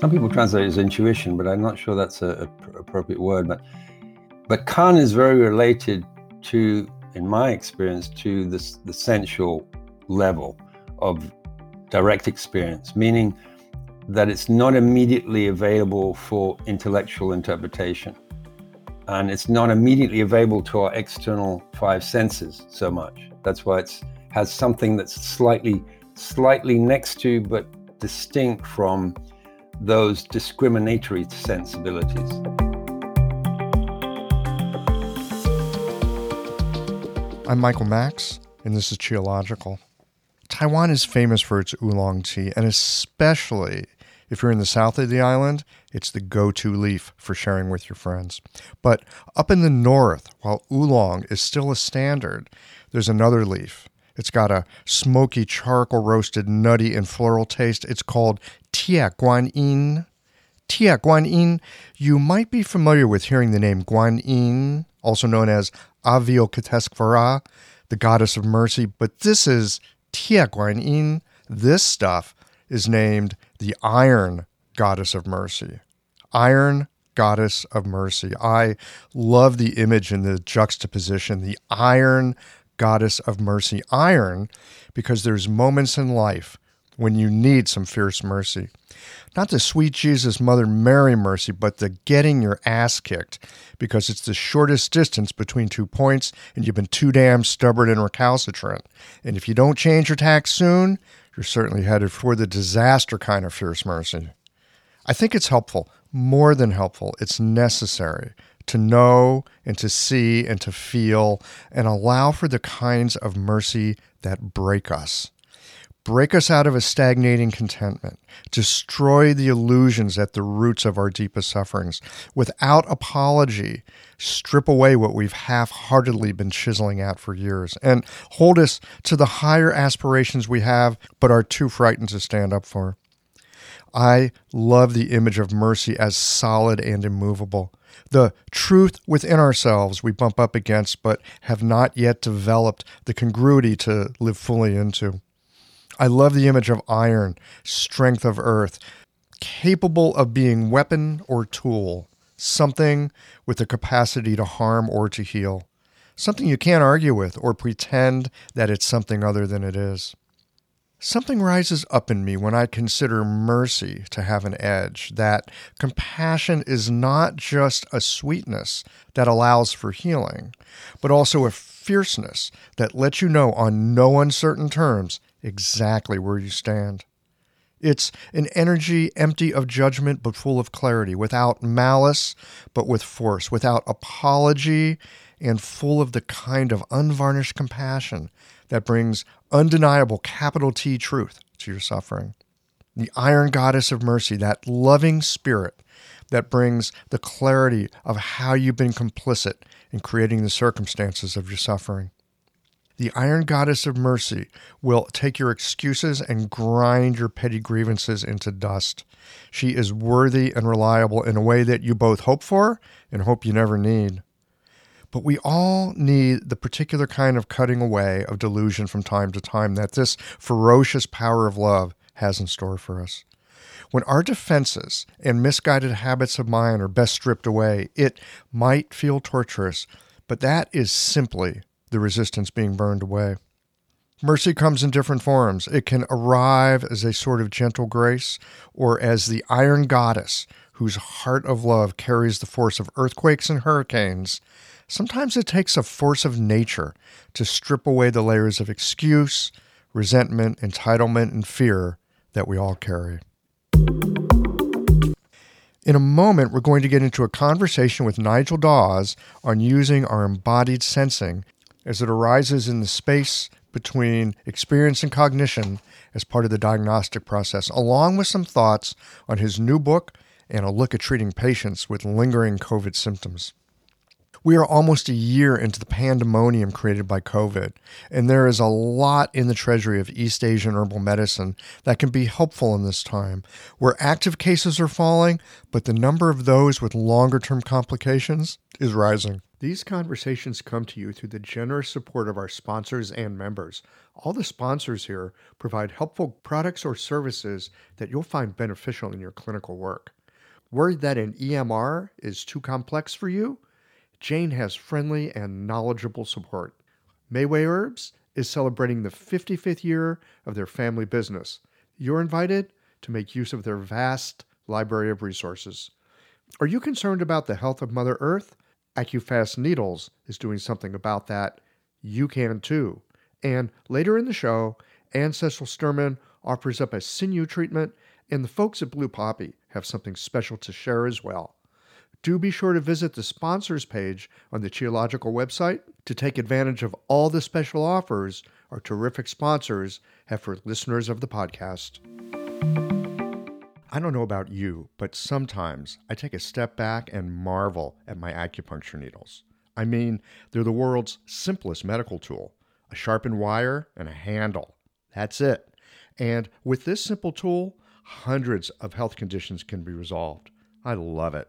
Some people translate it as intuition, but I'm not sure that's a, a appropriate word. But but kan is very related to, in my experience, to this the sensual level of direct experience, meaning that it's not immediately available for intellectual interpretation. And it's not immediately available to our external five senses so much. That's why it has something that's slightly, slightly next to, but distinct from those discriminatory sensibilities. I'm Michael Max, and this is Qiological. Taiwan is famous for its oolong tea, and especially if you're in the south of the island, it's the go to leaf for sharing with your friends. But up in the north, while oolong is still a standard, there's another leaf. It's got a smoky charcoal roasted, nutty, and floral taste. It's called Tie Guan Yin. Tie Guan Yin, you might be familiar with hearing the name Guan Yin, also known as Avalokiteshvara, the goddess of mercy, but this is Tie Guan Yin. This stuff is named the Iron Goddess of Mercy. Iron Goddess of Mercy. I love the image and the juxtaposition. The Iron Goddess of Mercy. Iron, because there's moments in life when you need some fierce mercy. Not the sweet Jesus Mother Mary mercy, but the getting your ass kicked because it's the shortest distance between two points and you've been too damn stubborn and recalcitrant. And if you don't change your tack soon, you're certainly headed for the disaster kind of fierce mercy. I think it's helpful, more than helpful, it's necessary to know and to see and to feel and allow for the kinds of mercy that break us break us out of a stagnating contentment, destroy the illusions at the roots of our deepest sufferings. Without apology, strip away what we've half heartedly been chiseling at for years, and hold us to the higher aspirations we have but are too frightened to stand up for. I love the image of mercy as solid and immovable. The truth within ourselves we bump up against, but have not yet developed the congruity to live fully into. I love the image of iron, strength of earth, capable of being weapon or tool, something with the capacity to harm or to heal, something you can't argue with or pretend that it's something other than it is. Something rises up in me when I consider mercy to have an edge, that compassion is not just a sweetness that allows for healing, but also a fierceness that lets you know on no uncertain terms exactly where you stand. It's an energy empty of judgment but full of clarity, without malice but with force, without apology and full of the kind of unvarnished compassion that brings undeniable capital T truth to your suffering. The iron goddess of mercy, that loving spirit that brings the clarity of how you've been complicit in creating the circumstances of your suffering. The Iron Goddess of Mercy will take your excuses and grind your petty grievances into dust. She is worthy and reliable in a way that you both hope for and hope you never need. But we all need the particular kind of cutting away of delusion from time to time that this ferocious power of love has in store for us. When our defenses and misguided habits of mind are best stripped away, it might feel torturous, but that is simply the resistance being burned away. Mercy comes in different forms. It can arrive as a sort of gentle grace or as the iron goddess whose heart of love carries the force of earthquakes and hurricanes. Sometimes it takes a force of nature to strip away the layers of excuse, resentment, entitlement, and fear that we all carry. In a moment, we're going to get into a conversation with Nigel Dawes on using our embodied sensing as it arises in the space between experience and cognition as part of the diagnostic process, along with some thoughts on his new book and a look at treating patients with lingering COVID symptoms. We are almost a year into the pandemonium created by COVID, and there is a lot in the treasury of East Asian herbal medicine that can be helpful in this time, where active cases are falling, but the number of those with longer term complications is rising. These conversations come to you through the generous support of our sponsors and members. All the sponsors here provide helpful products or services that you'll find beneficial in your clinical work. Worried that an EMR is too complex for you? Jane has friendly and knowledgeable support. Mayway Herbs is celebrating the 55th year of their family business. You're invited to make use of their vast library of resources. Are you concerned about the health of Mother Earth? AccuFast Needles is doing something about that. You can too. And later in the show, Ancestral Sturman offers up a sinew treatment, and the folks at Blue Poppy have something special to share as well. Do be sure to visit the sponsors page on the Qiological website to take advantage of all the special offers our terrific sponsors have for listeners of the podcast. I don't know about you, but sometimes I take a step back and marvel at my acupuncture needles. I mean, they're the world's simplest medical tool a sharpened wire and a handle. That's it. And with this simple tool, hundreds of health conditions can be resolved. I love it.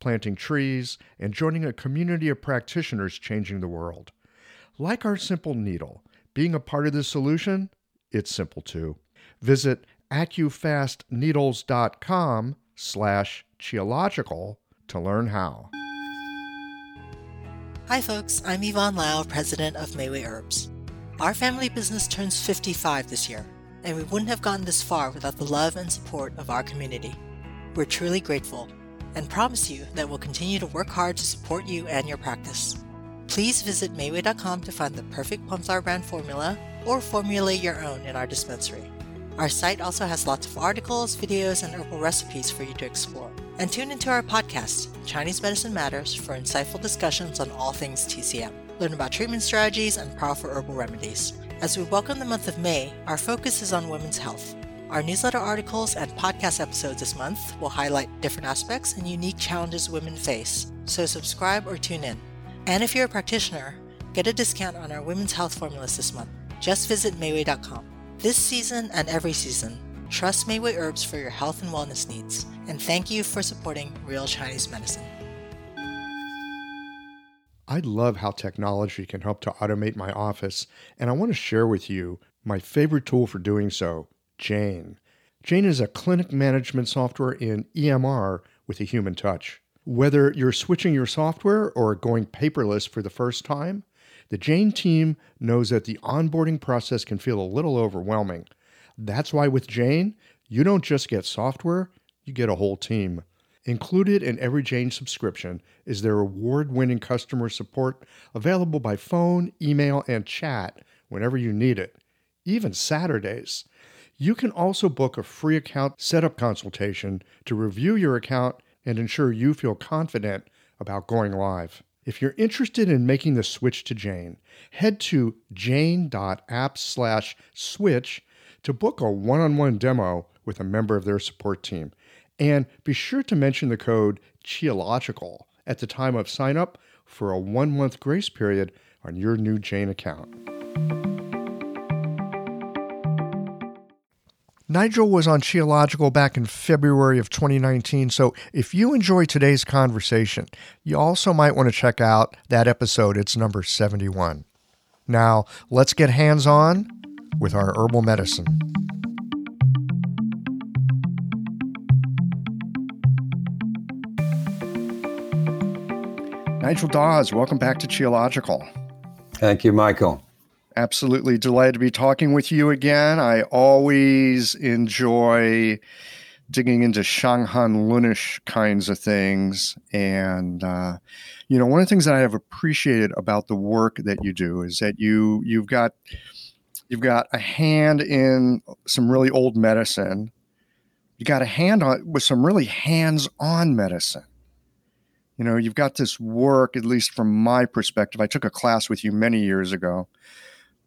planting trees, and joining a community of practitioners changing the world. Like our simple needle, being a part of the solution, it's simple too. Visit acufastneedles.com slash qiological to learn how. Hi folks, I'm Yvonne Lau, president of Mayway Herbs. Our family business turns 55 this year, and we wouldn't have gotten this far without the love and support of our community. We're truly grateful and promise you that we'll continue to work hard to support you and your practice. Please visit Mayway.com to find the perfect Plumflower brand formula or formulate your own in our dispensary. Our site also has lots of articles, videos, and herbal recipes for you to explore. And tune into our podcast, Chinese Medicine Matters, for insightful discussions on all things TCM. Learn about treatment strategies and powerful herbal remedies. As we welcome the month of May, our focus is on women's health. Our newsletter articles and podcast episodes this month will highlight different aspects and unique challenges women face, so subscribe or tune in. And if you're a practitioner, get a discount on our women's health formulas this month. Just visit Mayway.com. This season and every season, trust Mayway Herbs for your health and wellness needs, and thank you for supporting Real Chinese Medicine. I love how technology can help to automate my office, and I want to share with you my favorite tool for doing so Jane. Jane is a clinic management software in EMR with a human touch. Whether you're switching your software or going paperless for the first time, the Jane team knows that the onboarding process can feel a little overwhelming. That's why with Jane, you don't just get software, you get a whole team. Included in every Jane subscription is their award winning customer support available by phone, email, and chat whenever you need it, even Saturdays. You can also book a free account setup consultation to review your account and ensure you feel confident about going live. If you're interested in making the switch to Jane, head to jane.app/switch to book a one-on-one demo with a member of their support team. And be sure to mention the code QIOLOGICAL at the time of sign up for a one-month grace period on your new Jane account. Nigel was on Qiological back in February of 2019, so if you enjoy today's conversation, you also might want to check out that episode. It's number 71. Now, let's get hands on with our herbal medicine. Nigel Dawes, welcome back to Qiological. Thank you, Michael. Absolutely delighted to be talking with you again. I always enjoy digging into Shanghan Lunish kinds of things. And, uh, you know, one of the things that I have appreciated about the work that you do is that you, you've got, you've got a hand in some really old medicine. You got a hand on with some really hands-on medicine. You know, you've got this work, at least from my perspective. I took a class with you many years ago,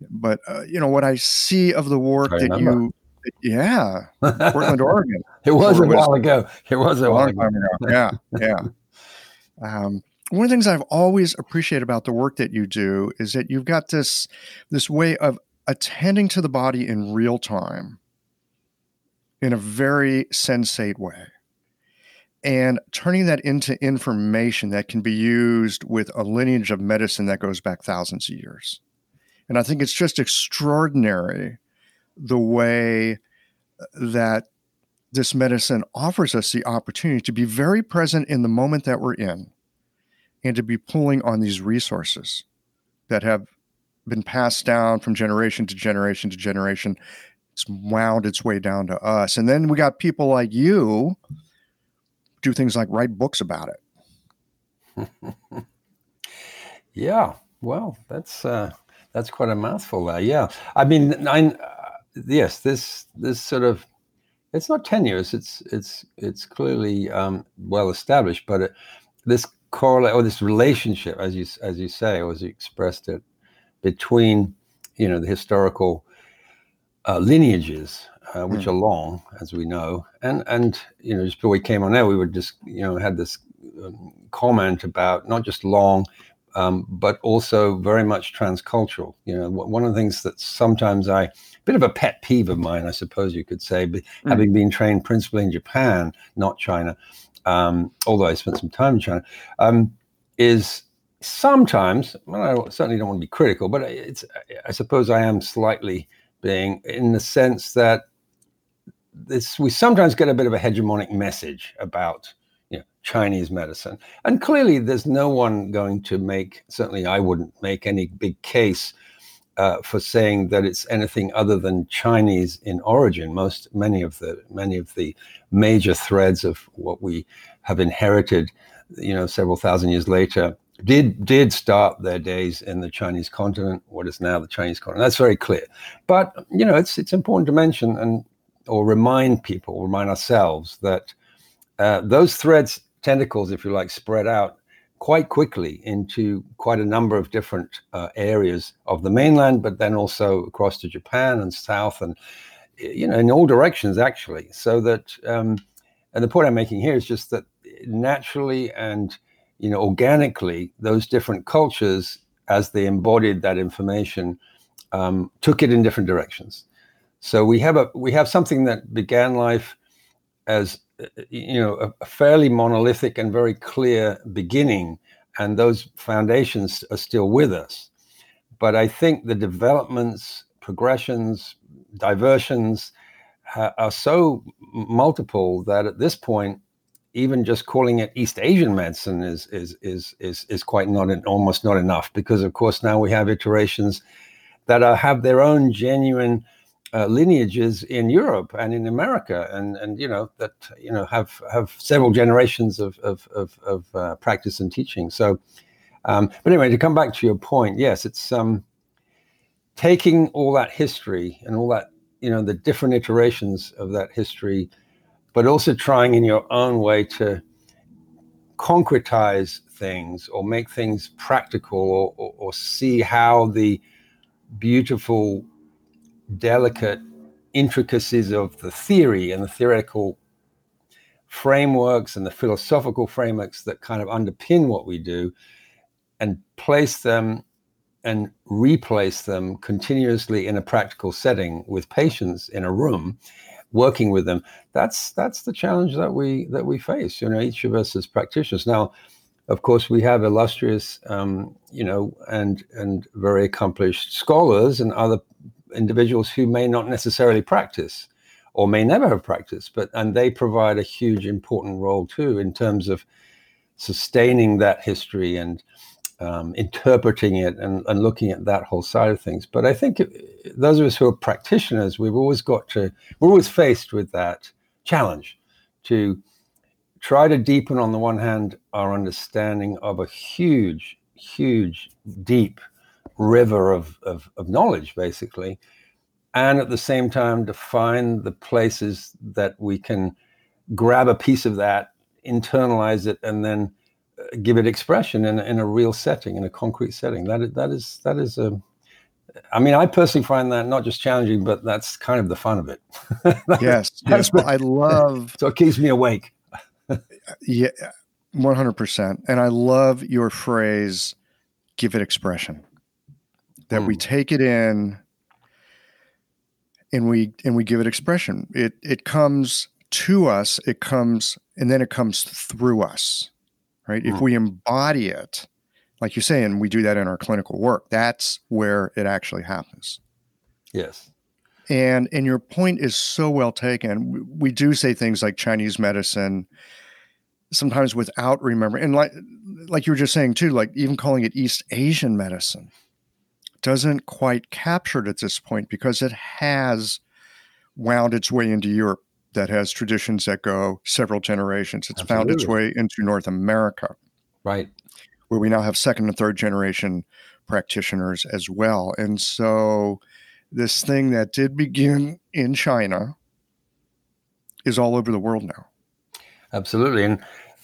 but uh, you know what I see of the work that you, yeah, Portland, Oregon. it was a while ago. It was a while long ago. time ago. Yeah, yeah. Um, one of the things I've always appreciated about the work that you do is that you've got this this way of attending to the body in real time in a very sensate way and turning that into information that can be used with a lineage of medicine that goes back thousands of years. And I think it's just extraordinary the way that this medicine offers us the opportunity to be very present in the moment that we're in and to be pulling on these resources that have been passed down from generation to generation to generation. It's wound its way down to us. And then we got people like you do things like write books about it. Yeah, well, that's uh, that's quite a mouthful there. Yeah, I mean, I, uh, yes, this this sort of it's not tenuous. It's it's it's clearly um, well established, but it, this correlate or this relationship, as you as you say, or as you expressed it, between you know the historical uh, lineages, uh, which Hmm. are long, as we know, and and you know just before we came on there, we would just you know had this um, comment about not just long um, but also very much transcultural. You know, one of the things that sometimes I, bit of a pet peeve of mine, I suppose you could say, be, Mm. having been trained principally in Japan, not China, um, although I spent some time in China, um, is sometimes, well, I certainly don't want to be critical, but it's, I suppose I am slightly being in the sense that this, we sometimes get a bit of a hegemonic message about you know, Chinese medicine. And clearly, there's no one going to make, certainly, I wouldn't make any big case uh, for saying that it's anything other than Chinese in origin. Most, many of the, many of the major threads of what we have inherited, you know, several thousand years later, did did start their days in the Chinese continent, what is now the Chinese continent. That's very clear. But you know, it's it's important to mention and or remind people, remind ourselves that uh, those threads, tentacles, if you like, spread out quite quickly into quite a number of different uh, areas of the mainland, but then also across to Japan and south, and you know, in all directions actually. So that, um, and the point I'm making here is just that naturally and you know organically, those different cultures, as they embodied that information, um, took it in different directions. So we have a we have something that began life as you know a, a fairly monolithic and very clear beginning and those foundations are still with us. But i think the developments progressions diversions uh, are so multiple that at this point even just calling it east asian medicine is is is is, is quite not an, almost not enough because of course now we have iterations that are, have their own genuine uh, lineages in Europe and in America, and and you know that you know have have several generations of of of, of uh, practice and teaching. So, um, but anyway, to come back to your point, yes, it's um, taking all that history and all that you know the different iterations of that history, but also trying in your own way to concretize things or make things practical or, or, or see how the beautiful delicate intricacies of the theory and the theoretical frameworks and the philosophical frameworks that kind of underpin what we do and place them and replace them continuously in a practical setting with patients in a room working with them that's that's the challenge that we that we face you know each of us as practitioners. Now of course we have illustrious um, you know and and very accomplished scholars and other individuals who may not necessarily practice or may never have practiced but and they provide a huge important role too in terms of sustaining that history and um, interpreting it and, and looking at that whole side of things. But i think those of us who are practitioners we've always got to we're always faced with that challenge to try to deepen on the one hand our understanding of a huge huge deep river of, of, of knowledge, basically, and at the same time to find the places that we can grab a piece of that, internalize it, and then uh, give it expression in, in a real setting, in a concrete setting. That is, that is that is a. I mean, I personally find that not just challenging, but that's kind of the fun of it. yes, yes. Well, I love. So it keeps me awake. yeah, one hundred percent. And I love your phrase, "Give it expression." That mm. we hmm. take it in, and we and we give it expression. It it comes to us. It comes, and then it comes through us right? Mm. If we embody it, like you're saying, we do that in our clinical work. That's where it actually happens. Yes. And and your point is so well taken. We do say things like Chinese medicine sometimes without remembering and like like you were just saying too, like even calling it East Asian medicine doesn't quite capture it at this point because it has wound its way into Europe that has traditions that go several generations. It's Absolutely. found its way into North America. Right. Where we now have second and third generation practitioners as well. And so this thing that did begin in China is all over the world now. Absolutely. And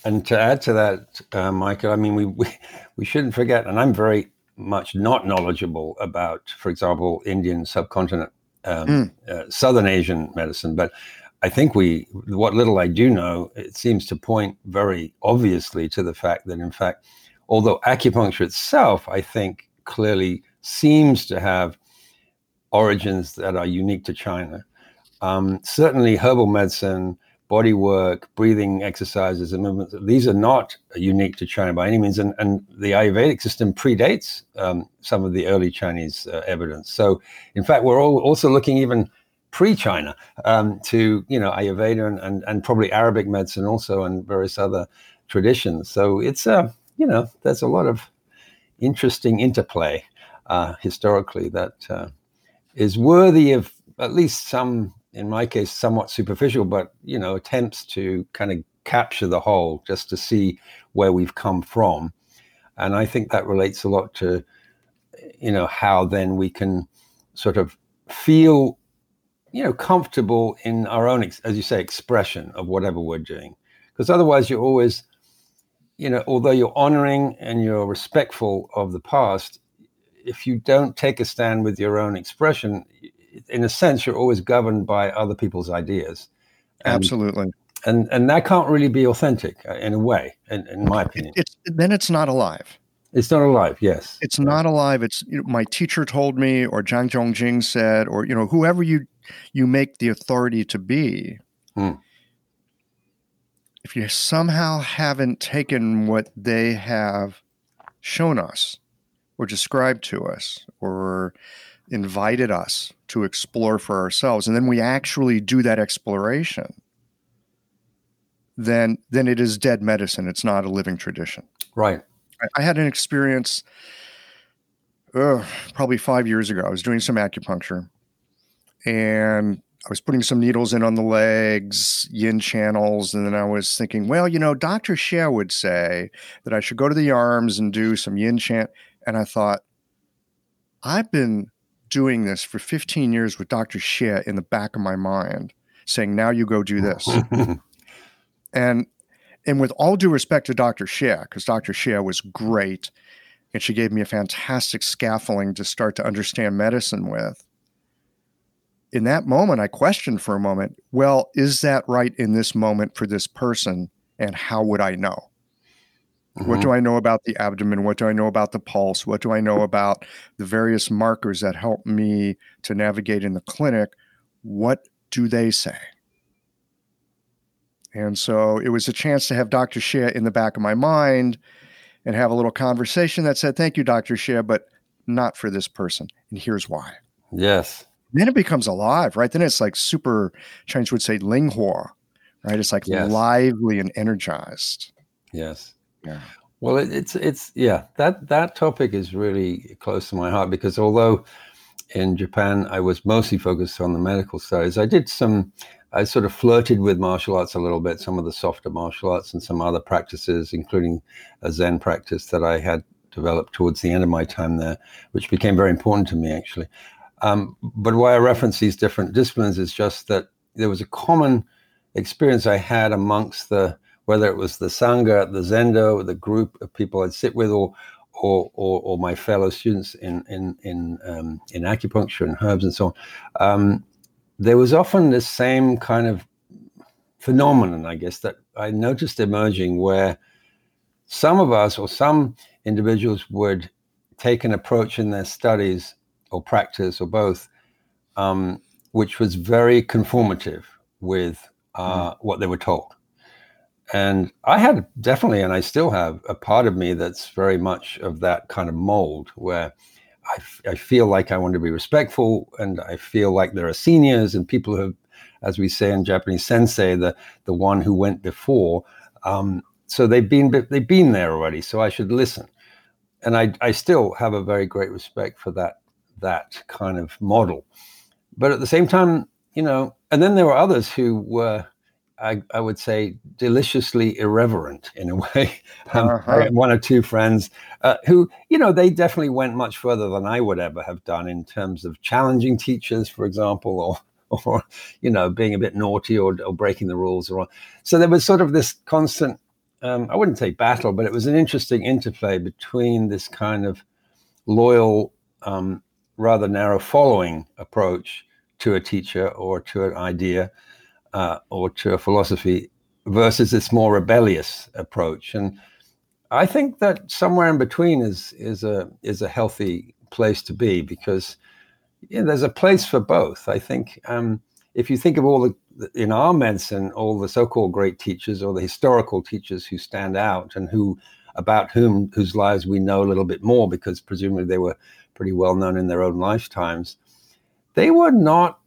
and to add to that, uh, Michael, I mean, we, we we shouldn't forget, and I'm very much not knowledgeable about, for example, Indian subcontinent, um, mm. uh, Southern Asian medicine, but I think we, what little I do know, it seems to point very obviously to the fact that, in fact, although acupuncture itself, I think, clearly seems to have origins that are unique to China, um, certainly herbal medicine, body work, breathing exercises, and movements, these are not unique to China by any means. And, and the Ayurvedic system predates um, some of the early Chinese uh, evidence. So, in fact, we're all also looking even pre-China um, to you know Ayurveda and, and, and probably Arabic medicine also and various other traditions. So it's a uh, you know there's a lot of interesting interplay uh, historically that uh, is worthy of at least some, in my case, somewhat superficial, but you know attempts to kind of capture the whole just to see where we've come from. And I think that relates a lot to you know how then we can sort of feel you know comfortable in our own as you say expression of whatever we're doing because otherwise you're always you know although you're honoring and you're respectful of the past if you don't take a stand with your own expression in a sense you're always governed by other people's ideas and, absolutely and and that can't really be authentic uh, in a way in, in my opinion it's then it's not alive it's not alive. Yes, it's not alive. It's you know, my teacher told me, or Zhang Zhongjing said, or you know, whoever you you make the authority to be. Hmm. If you somehow haven't taken what they have shown us, or described to us, or invited us to explore for ourselves, and then we actually do that exploration, then then it is dead medicine. It's not a living tradition. Right. I had an experience uh, probably five years ago. I was doing some acupuncture and I was putting some needles in on the legs, yin channels, and then I was thinking, well, you know, Dr. Xie would say that I should go to the arms and do some yin chant. And I thought, I've been doing this for 15 years with Dr. Xie in the back of my mind, saying, now you go do this. and and with all due respect to Dr. Xie, because Dr. Xie was great and she gave me a fantastic scaffolding to start to understand medicine with. In that moment, I questioned for a moment, well, is that right in this moment for this person? And how would I know? Mm-hmm. What do I know about the abdomen? What do I know about the pulse? What do I know about the various markers that help me to navigate in the clinic? What do they say? And so it was a chance to have Dr. Xie in the back of my mind and have a little conversation that said, Thank you, Dr. Xie, but not for this person. And here's why. Yes. Then it becomes alive, right? Then it's like super, Chinese would say linghuo, right? It's like yes. lively and energized. Yes. Yeah. Well, it, it's, it's, yeah, that, that topic is really close to my heart because although in Japan I was mostly focused on the medical studies, I did some I sort of flirted with martial arts a little bit, some of the softer martial arts and some other practices, including a Zen practice that I had developed towards the end of my time there, which became very important to me actually. Um, but why I reference these different disciplines is just that there was a common experience I had amongst the whether it was the sangha, the zendo, the group of people I'd sit with, or or, or, or my fellow students in in in um, in acupuncture and herbs and so on, um, there was often this same kind of phenomenon, I guess, that I noticed emerging where some of us or some individuals would take an approach in their studies or practice or both, um, which was very conformative with uh, mm. what they were told. And I had definitely, and I still have a part of me that's very much of that kind of mold where I, f- I feel like I want to be respectful and I feel like there are seniors and people who have, as we say in Japanese, sensei, the, the one who went before. Um, so they've been, they've been there already. So I should listen. And I, I still have a very great respect for that, that kind of model. But at the same time, you know, and then there were others who were, I, I would say, deliciously irreverent in a way. Um, uh-huh. One or two friends uh, who, you know, they definitely went much further than I would ever have done in terms of challenging teachers, for example, or or you know, being a bit naughty or, or breaking the rules. Or so there was sort of this constant. Um, I wouldn't say battle, but it was an interesting interplay between this kind of loyal, um, rather narrow following approach to a teacher or to an idea uh, or to a philosophy versus this more rebellious approach. And I think that somewhere in between is is a is a healthy place to be because yeah, there's a place for both. I think um, if you think of all the in our medicine, all the so-called great teachers or the historical teachers who stand out and who about whom whose lives we know a little bit more because presumably they were pretty well known in their own lifetimes, they were not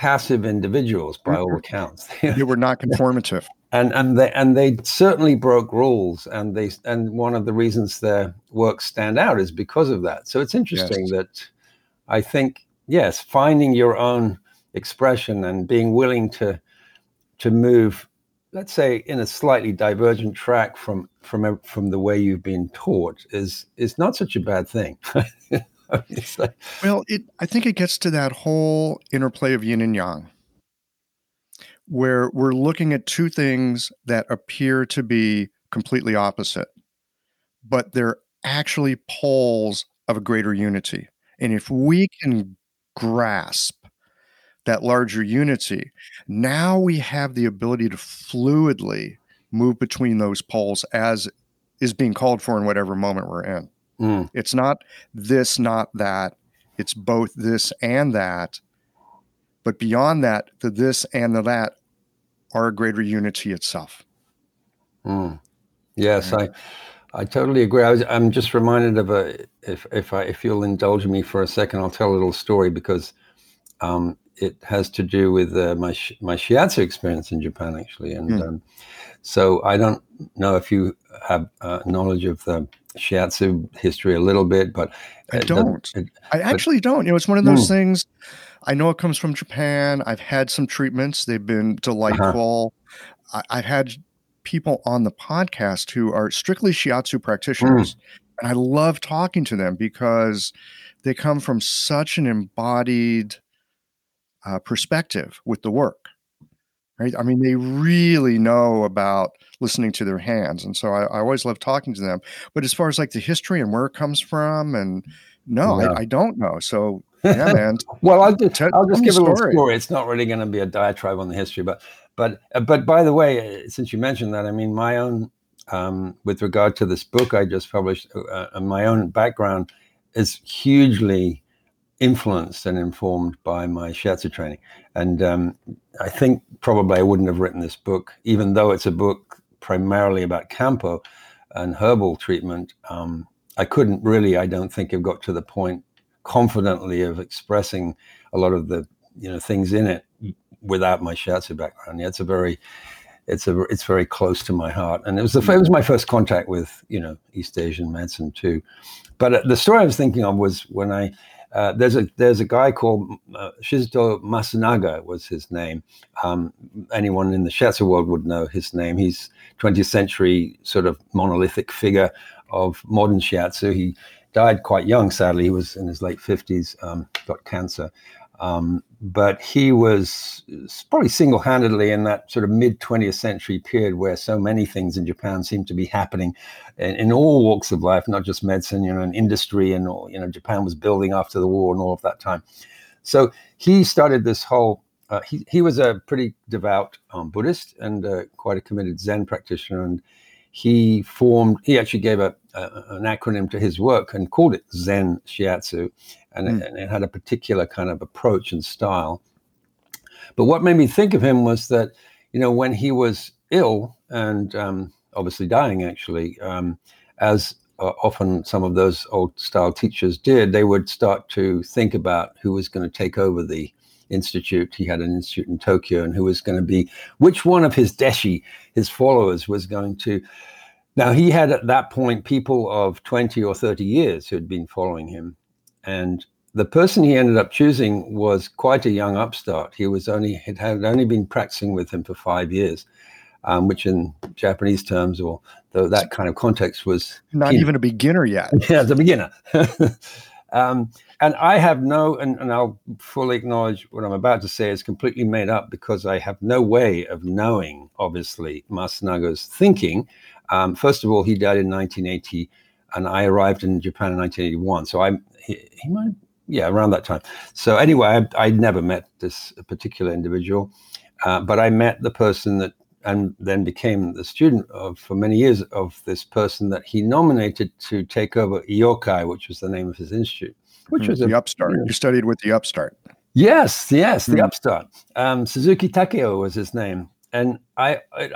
passive individuals by all accounts. they were not conformative. And and they and they certainly broke rules, and they and one of the reasons their works stand out is because of that. So it's interesting yes. that I think yes, finding your own expression and being willing to to move, let's say, in a slightly divergent track from from from the way you've been taught is is not such a bad thing. well, it I think it gets to that whole interplay of yin and yang, where we're looking at two things that appear to be completely opposite, but they're actually poles of a greater unity. And if we can grasp that larger unity, now we have the ability to fluidly move between those poles as is being called for in whatever moment we're in. Mm. It's not this, not that. It's both this and that. But beyond that, the this and the that are a greater unity itself. Mm. Yes, I I totally agree. I am just reminded of a if if I if you'll indulge me for a second, I'll tell a little story because um, it has to do with uh, my my shiatsu experience in Japan actually, and mm. um, so I don't know if you have uh, knowledge of the shiatsu history a little bit, but I don't. It, I actually but, don't. You know, it's one of those mm. things. I know it comes from Japan. I've had some treatments; they've been uh-huh. delightful. Uh-huh. I, have had people on the podcast who are strictly shiatsu practitioners, mm. and I love talking to them because they come from such an embodied uh, perspective with the work right? I mean, they really know about listening to their hands. And so I, I, always love talking to them. But as far as like the history and where it comes from, and no, yeah. I, I, don't know. So yeah, man. well, I'll just, I'll just give a little story. It's not really going to be a diatribe on the history, but but uh, but by the way, uh, since you mentioned that, I mean, my own um, with regard to this book I just published, uh, uh my own background is hugely influenced and informed by my shiatsu training. And um, I think probably I wouldn't have written this book, even though it's a book primarily about Kampo and herbal treatment. Um, I couldn't really, I don't think, have got to the point confidently of expressing a lot of the you know things in it without my shiatsu background. Yeah, it's a very it's a it's very close to my heart, and it was the it was my first contact with you know East Asian medicine too. But uh, the story I was thinking of was when I uh, there's a there's a guy called uh, Shizuto Masunaga was his name. Um, anyone in the shiatsu world would know his name. He's 20th century sort of monolithic figure of modern shiatsu. He died quite young, sadly. He was in his late 50s, um, got cancer. Um, but he was probably single-handedly in that sort of mid 20th century period where so many things in Japan seemed to be happening in, in, all walks of life, not just medicine, you know, and industry, and all, you know, Japan was building after the war and all of that time. So he started this whole. Uh, he he was a pretty devout um, Buddhist and uh, quite a committed Zen practitioner, and he formed. He actually gave a, a an acronym to his work and called it Zen Shiatsu and, mm. it, and, it, had a particular kind of approach and style. But what made me think of him was that, you know, when he was ill and um, obviously dying, actually, um, as uh, often some of those old style teachers did, they would start to think about who was going to take over the institute. He had an institute in Tokyo, and who was going to be which one of his deshi, his followers, was going to. Now he had at that point people of twenty or thirty years who had been following him, and the person he ended up choosing was quite a young upstart. He was only had, had only been practicing with him for five years, um, which in Japanese terms or the, that kind of context was not even a beginner yet. Yeah, the beginner. um, and I have no, and, and, I'll fully acknowledge what I'm about to say is completely made up because I have no way of knowing, obviously, Masunaga's thinking. Um, first of all, he died in 1980, and I arrived in Japan in 1981. So I'm he, he might, yeah, around that time. So anyway, I, would never met this particular individual, uh, but I met the person that, and then became the student of for many years of this person that he nominated to take over Iokai, which was the name of his institute, which mm, was the a, upstart. You, studied with the upstart. Yes, yes, the mm. upstart. Um, Suzuki Takeo was his name, and I, I,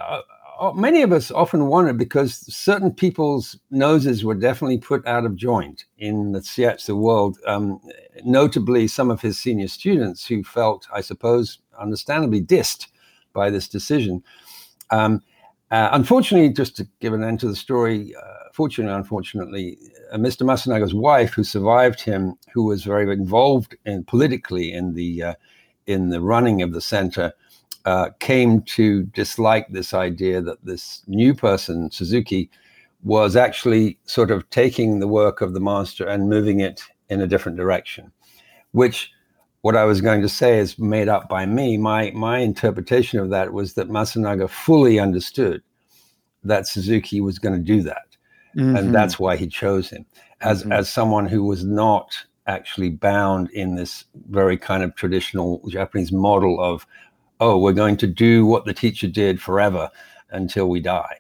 uh, many of us often wondered because certain people's noses were definitely put out of joint in the shiatsu world. Um, notably, some of his senior students who felt, I suppose, understandably dissed by this decision. Um, uh, unfortunately, just to give an end to the story, uh, fortunately, unfortunately, uh, Mr. Masunaga's wife, who survived him, who was very involved in politically in the uh, in the running of the center, uh, came to dislike this idea that this new person, Suzuki, was actually sort of taking the work of the master and moving it in a different direction, which what I was going to say is made up by me. My my interpretation of that was that Masunaga fully understood that Suzuki was going to do that, mm-hmm. and that's why he chose him as mm-hmm. as someone who was not actually bound in this very kind of traditional Japanese model of oh, we're going to do what the teacher did forever until we die.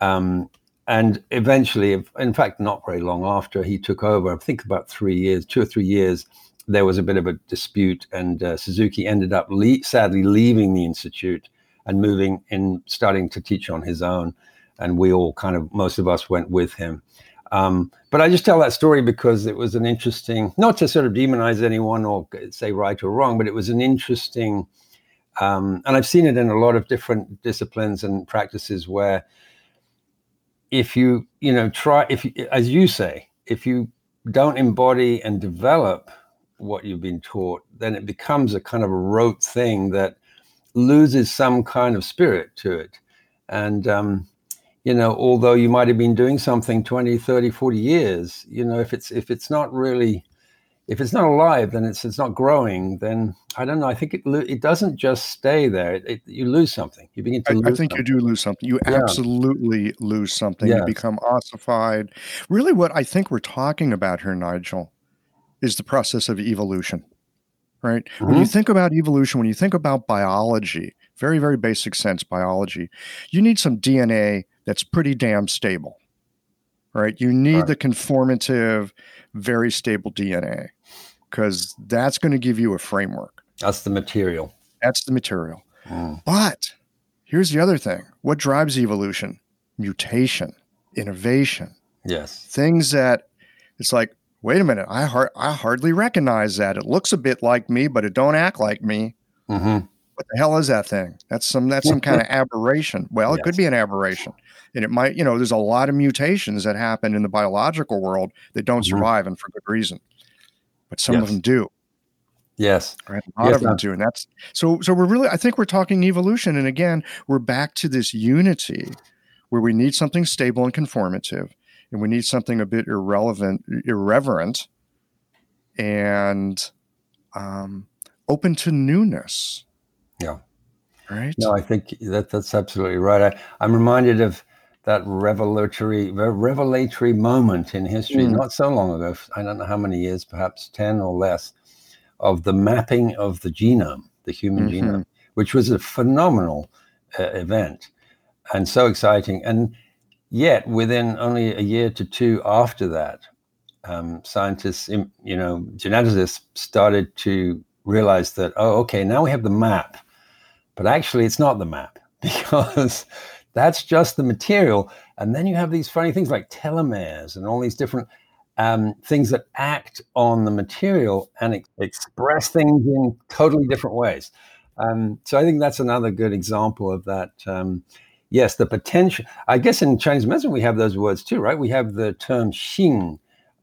Um, and eventually, in fact, not very long after he took over, I think about three years, two or three years, there was a bit of a dispute, and uh, Suzuki ended up le- sadly leaving the institute and moving in, starting to teach on his own. And we all kind of, most of us went with him. Um, but I just tell that story because it was an interesting, not to sort of demonize anyone or say right or wrong, but it was an interesting um, and I've seen it in a lot of different disciplines and practices where if you, you know, try, if, as you say, if you don't embody and develop what you've been taught, then it becomes a kind of a rote thing that loses some kind of spirit to it. And, um, you know, although you might have been doing something 20, 30, 40 years, you know, if it's, if it's not really if it's not alive, then it's it's not growing. Then I don't know. I think it it doesn't just stay there. It, it, you lose something. You begin to. I, I think something. you do lose something. You yeah. absolutely lose something. Yes. You become ossified. Really, what I think we're talking about here, Nigel, is the process of evolution. Right. Mm-hmm. When you mm-hmm. think about evolution, when you think about biology, very very basic sense biology, you need some DNA that's pretty damn stable. Right. You need right. the conformative, very stable DNA because that's going to give you a framework. That's the material. That's the material. Mm. But here's the other thing what drives evolution? Mutation, innovation. Yes. Things that it's like, wait a minute, I, har- I hardly recognize that. It looks a bit like me, but it don't act like me. Mm-hmm. What the hell is that thing? That's some that's some kind of aberration. Well, yes. it could be an aberration. And it might, you know, there's a lot of mutations that happen in the biological world that don't mm-hmm. survive and for good reason but some yes. of them do. Yes. Right. A lot yes, of them do. And that's so so we're really I think we're talking evolution. And again, we're back to this unity where we need something stable and conformative, and we need something a bit irrelevant, irreverent, and um, open to newness. Yeah. Right. No, I think that that's absolutely right. I, I'm reminded of that revelatory revelatory moment in history mm. not so long ago. I don't know how many years, perhaps ten or less, of the mapping of the genome, the human mm-hmm. genome, which was a phenomenal uh, event and so exciting. And yet, within only a year to two after that, um, scientists, you know, geneticists started to realize that, oh, okay, now we have the map, but actually it's not the map because that's just the material. And then you have these funny things like telomeres and all these different um, things that act on the material and ex- express things in totally different ways. Um, so I think that's another good example of that. Yes, the potential. I guess in Chinese medicine we have those words too, right? We have the term xing,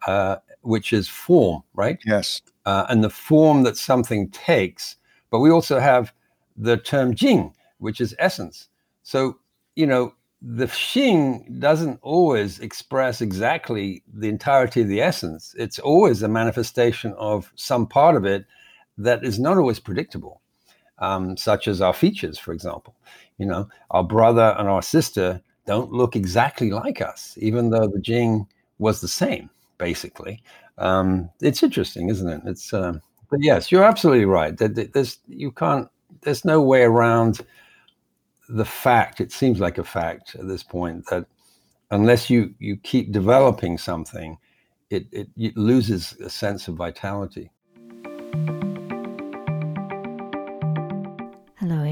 uh, which is form, right? Yes. Uh, and the form that something takes. But we also have the term jing, which is essence. So you know, the xing doesn't always express exactly the entirety of the essence. It's always a manifestation of some part of it that is not always predictable, um, such as our features, for example. You know, our brother and our sister don't look exactly like us, even though the jing was the same, basically. Um, it's interesting, isn't it? It's, uh, but yes, you're absolutely right. There's, you can't, there's no way around the fact, it seems like a fact at this point, that unless you, you keep developing something, it, it, it loses a sense of vitality.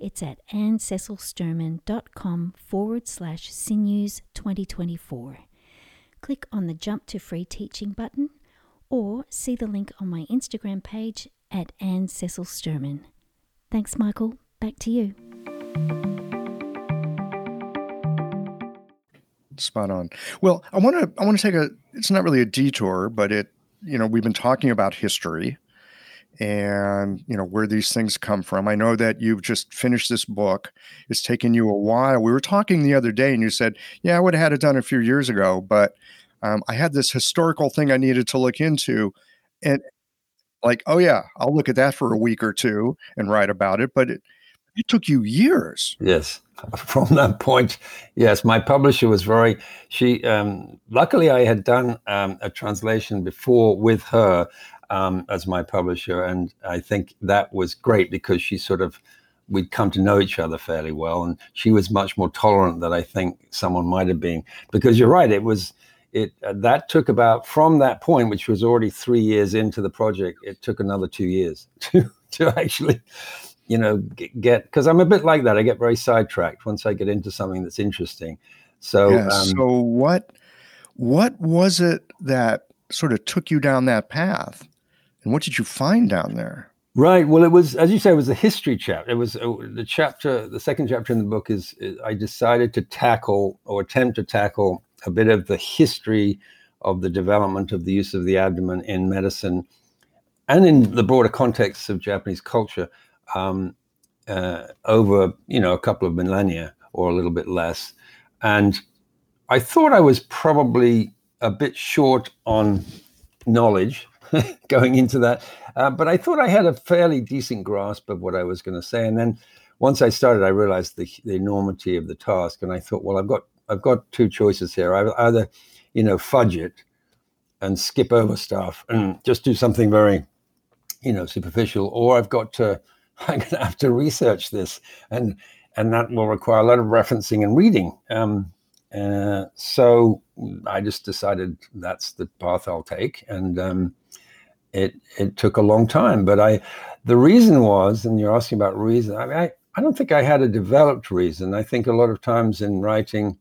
It's at annececilesturman.com forward slash sinews 2024. Click on the Jump to Free Teaching button or see the link on my Instagram page at Anne Cecile Sturman. Thanks, Michael. Back to you. spot on. Well, I want to I want to take a it's not really a detour, but it you know, we've been talking about history and you know where these things come from. I know that you've just finished this book. It's taken you a while. We were talking the other day and you said, "Yeah, I would have had it done a few years ago, but um, I had this historical thing I needed to look into." And like, "Oh yeah, I'll look at that for a week or two and write about it," but it it took you years. Yes. From that point, yes, my publisher was very. She um, luckily I had done um, a translation before with her um, as my publisher, and I think that was great because she sort of we'd come to know each other fairly well, and she was much more tolerant than I think someone might have been. Because you're right, it was it uh, that took about from that point, which was already three years into the project, it took another two years to to actually you know get because i'm a bit like that. I get very sidetracked once i get into something that's interesting. So yeah, um, so what what was it that sort of took you down that path and what did you find down there? Right. Well it was as you say it was a history chapter it was uh, the chapter the second chapter in the book is, is i decided to tackle or attempt to tackle a bit of the history of the development of the use of the abdomen in medicine and in the broader context of japanese culture um, uh, over you know a couple of millennia or a little bit less, and I thought I was probably a bit short on knowledge going into that, uh, but I thought I had a fairly decent grasp of what I was going to say, and then once I started, I realized the, the enormity of the task, and I thought, well, I've got I've got two choices here. I either you know fudge it and skip over stuff and just do something very you know superficial, or I've got to I'm going to have to research this and and that will require a lot of referencing and reading. Um, uh, so I just decided that's the path I'll take, and um, it it took a long time. But I, the reason was, and you're asking about reason. I, mean, I I don't think I had a developed reason. I think a lot of times in writing,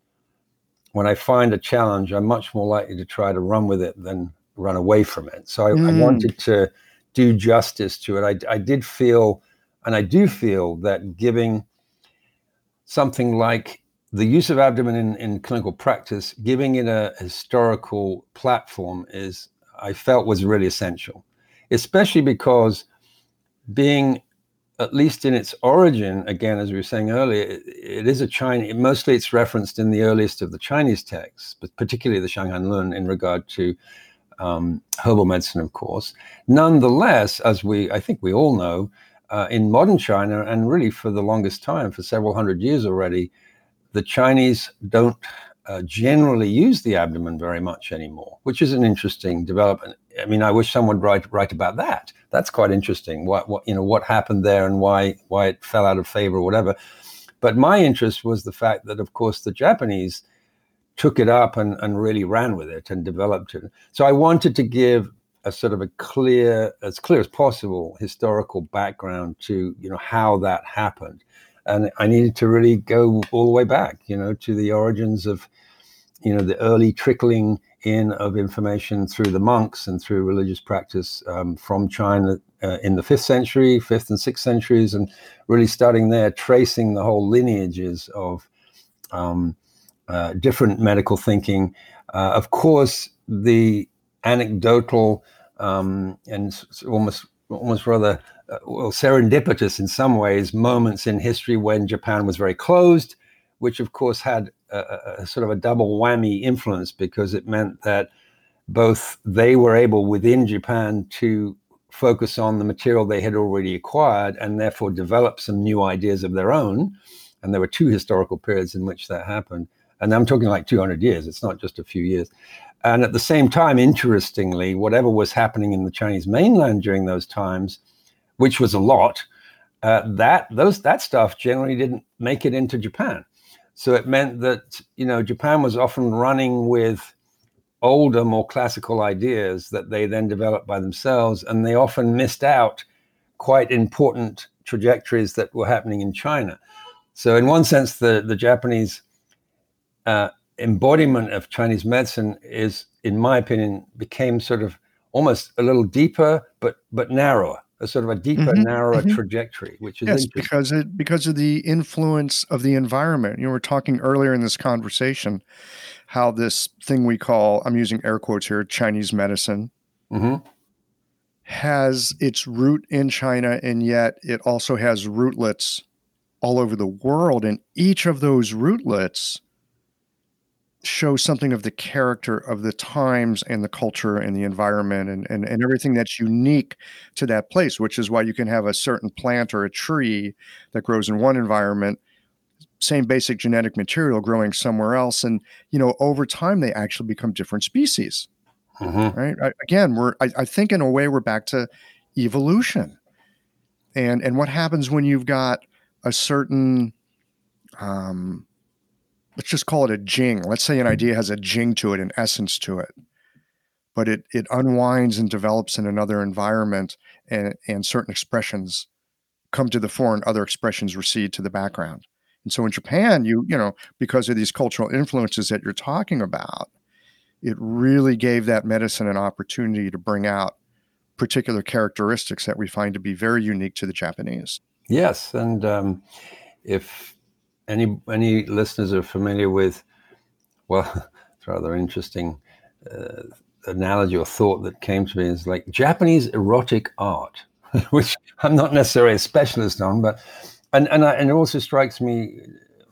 when I find a challenge, I'm much more likely to try to run with it than run away from it. So I, mm. I wanted to do justice to it. I, I did feel, and I do feel that giving something like the use of abdomen in, in clinical practice, giving it a historical platform is, I felt was really essential, especially because being at least in its origin, again, as we were saying earlier, it, it is a Chinese, mostly it's referenced in the earliest of the Chinese texts, but particularly the Shanghan Lun in regard to um, herbal medicine, of course. Nonetheless, as we, I think we all know, uh, in modern China, and really for the longest time, for several hundred years already, the Chinese don't uh, generally use the abdomen very much anymore, which is an interesting development. I mean, I wish someone would write write about that. That's quite interesting. What what you know what happened there and why why it fell out of favor or whatever. But my interest was the fact that, of course, the Japanese took it up and, and really ran with it and developed it. So I wanted to give a sort of a clear, as clear as possible, historical background to you know how that happened, and I needed to really go all the way back, you know, to the origins of, you know, the early trickling in of information through the monks and through religious practice um, from China uh, in the fifth century, fifth and sixth centuries, and really starting there, tracing the whole lineages of um, uh, different medical thinking. Uh, of course, the anecdotal um, and almost almost rather uh, well serendipitous in some ways moments in history when Japan was very closed, which of course had a, a, sort of a double whammy influence because it meant that both they were able within Japan to focus on the material they had already acquired and therefore develop some new ideas of their own. And there were two historical periods in which that happened. And I'm talking like 200 years, it's not just a few years. And at the same time, interestingly, whatever was happening in the Chinese mainland during those times, which was a lot, uh, that those that stuff generally didn't make it into Japan. So it meant that you know Japan was often running with older, more classical ideas that they then developed by themselves, and they often missed out quite important trajectories that were happening in China. So in one sense, the the Japanese uh, embodiment of Chinese medicine is, in my opinion, became sort of almost a little deeper, but but narrower, a sort of a deeper, mm-hmm, narrower mm-hmm. trajectory, which is yes, because it because of the influence of the environment. You know, we talking earlier in this conversation how this thing we call I'm using air quotes here Chinese medicine. Mm-hmm. Has its root in China, and yet it also has rootlets all over the world. And each of those rootlets show something of the character of the times and the culture and the environment and, and, and everything that's unique to that place, which is why you can have a certain plant or a tree that grows in one environment, same basic genetic material growing somewhere else. And, you know, over time, they actually become different species. Mm-hmm. Right. I, again, we're, I, I think in a way, we're back to evolution. And, and what happens when you've got a certain, um, let's just call it a jing. Let's say an mm-hmm. idea has a jing to it, an essence to it, but it it unwinds and develops in another environment, and and certain expressions come to the fore, and other expressions recede to the background. And so in Japan, you you know because of these cultural influences that you're talking about, it really gave that medicine an opportunity to bring out particular characteristics that we find to be very unique to the Japanese. Yes, and um, if any any listeners are familiar with, well, it's rather interesting uh, analogy or thought that came to me is like Japanese erotic art, which I'm not necessarily a specialist on, but and and, I, and it also strikes me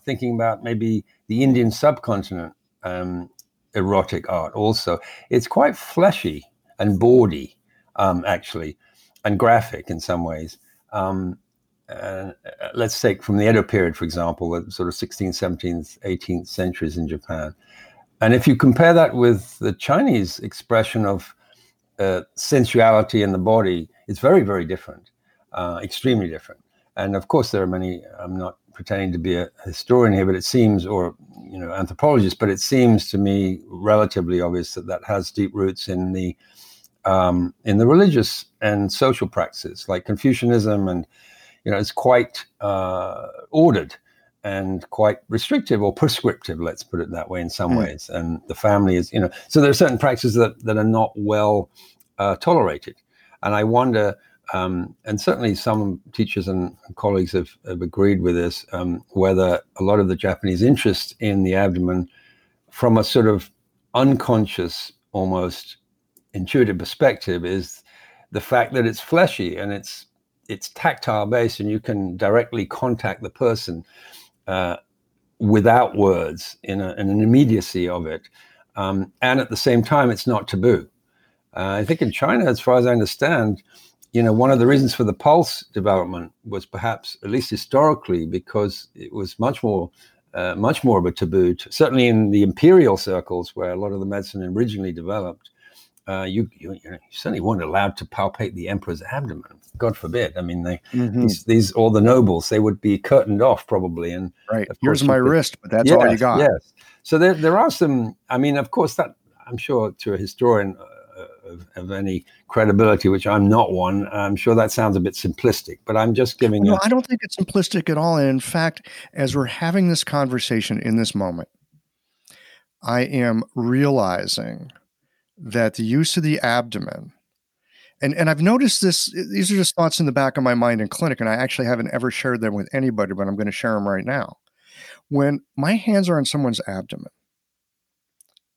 thinking about maybe the Indian subcontinent um, erotic art. Also, it's quite fleshy and bawdy, um, actually, and graphic in some ways. Um, uh, let's take from the Edo period, for example, the sort of 16th, 17th, 18th centuries in Japan. And if you compare that with the Chinese expression of uh, sensuality in the body, it's very, very different, uh, extremely different. And of course, there are many. I'm not pretending to be a historian here, but it seems, or you know, anthropologist, but it seems to me relatively obvious that that has deep roots in the um, in the religious and social practices, like Confucianism, and you know, it's quite uh, ordered and quite restrictive or prescriptive, let's put it that way, in some mm. ways. And the family is, you know, so there are certain practices that, that are not well uh, tolerated. And I wonder, um, and certainly some teachers and colleagues have, have agreed with this, um, whether a lot of the Japanese interest in the abdomen from a sort of unconscious, almost intuitive perspective is the fact that it's fleshy and it's it's tactile based and you can directly contact the person uh, without words in, a, in, an immediacy of it. Um, and at the same time, it's not taboo. Uh, I think in China, as far as I understand, you know, one of the reasons for the pulse development was perhaps, at least historically, because it was much more, uh, much more of a taboo. To, certainly in the imperial circles, where a lot of the medicine originally developed, uh, you, you, you, certainly weren't allowed to palpate the emperor's abdomen. God forbid. I mean, they mm-hmm. these, these all the nobles they would be curtained off probably. And right, here's my wrist, but that's yes, all you got. Yes. So there there are some. I mean, of course, that I'm sure to a historian. Uh, of, of, any credibility, which I'm not one. I'm sure that sounds a bit simplistic, but I'm just giving. You No, I don't think it's simplistic at all. And in fact, as we're having this conversation in this moment, I am realizing that the use of the abdomen and and I've noticed this. These are just thoughts in the back of my mind in clinic, and I actually haven't ever shared them with anybody, but I'm going to share them right now. When my hands are on someone's abdomen,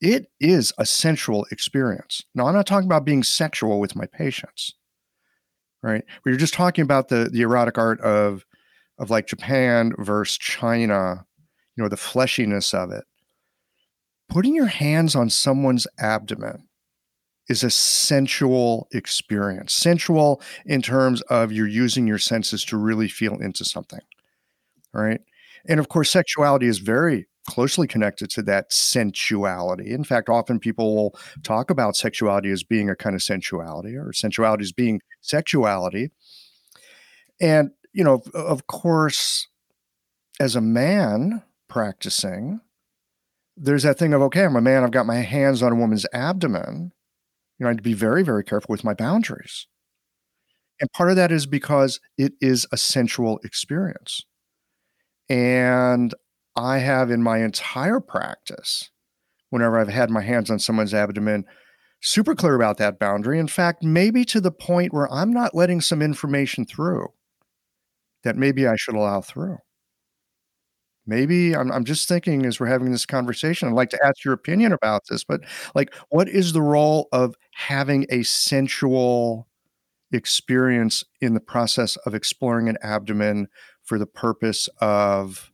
it is a sensual experience. Now, I'm not talking about being sexual with my patients, right? We are just talking about the the erotic art of of like Japan versus China, you know, the fleshiness of it. Putting your hands on someone's abdomen is a sensual experience. Sensual in terms of you're using your senses to really feel into something. Right. And of course, sexuality is very closely connected to that sensuality. In fact, often people will talk about sexuality as being a kind of sensuality or sensuality as being sexuality. And, you know, of course, as a man practicing, there's that thing of, okay, I'm a man, I've got my hands on a woman's abdomen you know, I had to be very, very careful with my boundaries. And part of that is because it is a sensual experience. And I have in my entire practice, whenever I've had my hands on someone's abdomen, super clear about that boundary. In fact, maybe to the point where I'm not letting some information through that maybe I should allow through maybe I'm, I'm just thinking as we're having this conversation i'd like to ask your opinion about this but like what is the role of having a sensual experience in the process of exploring an abdomen for the purpose of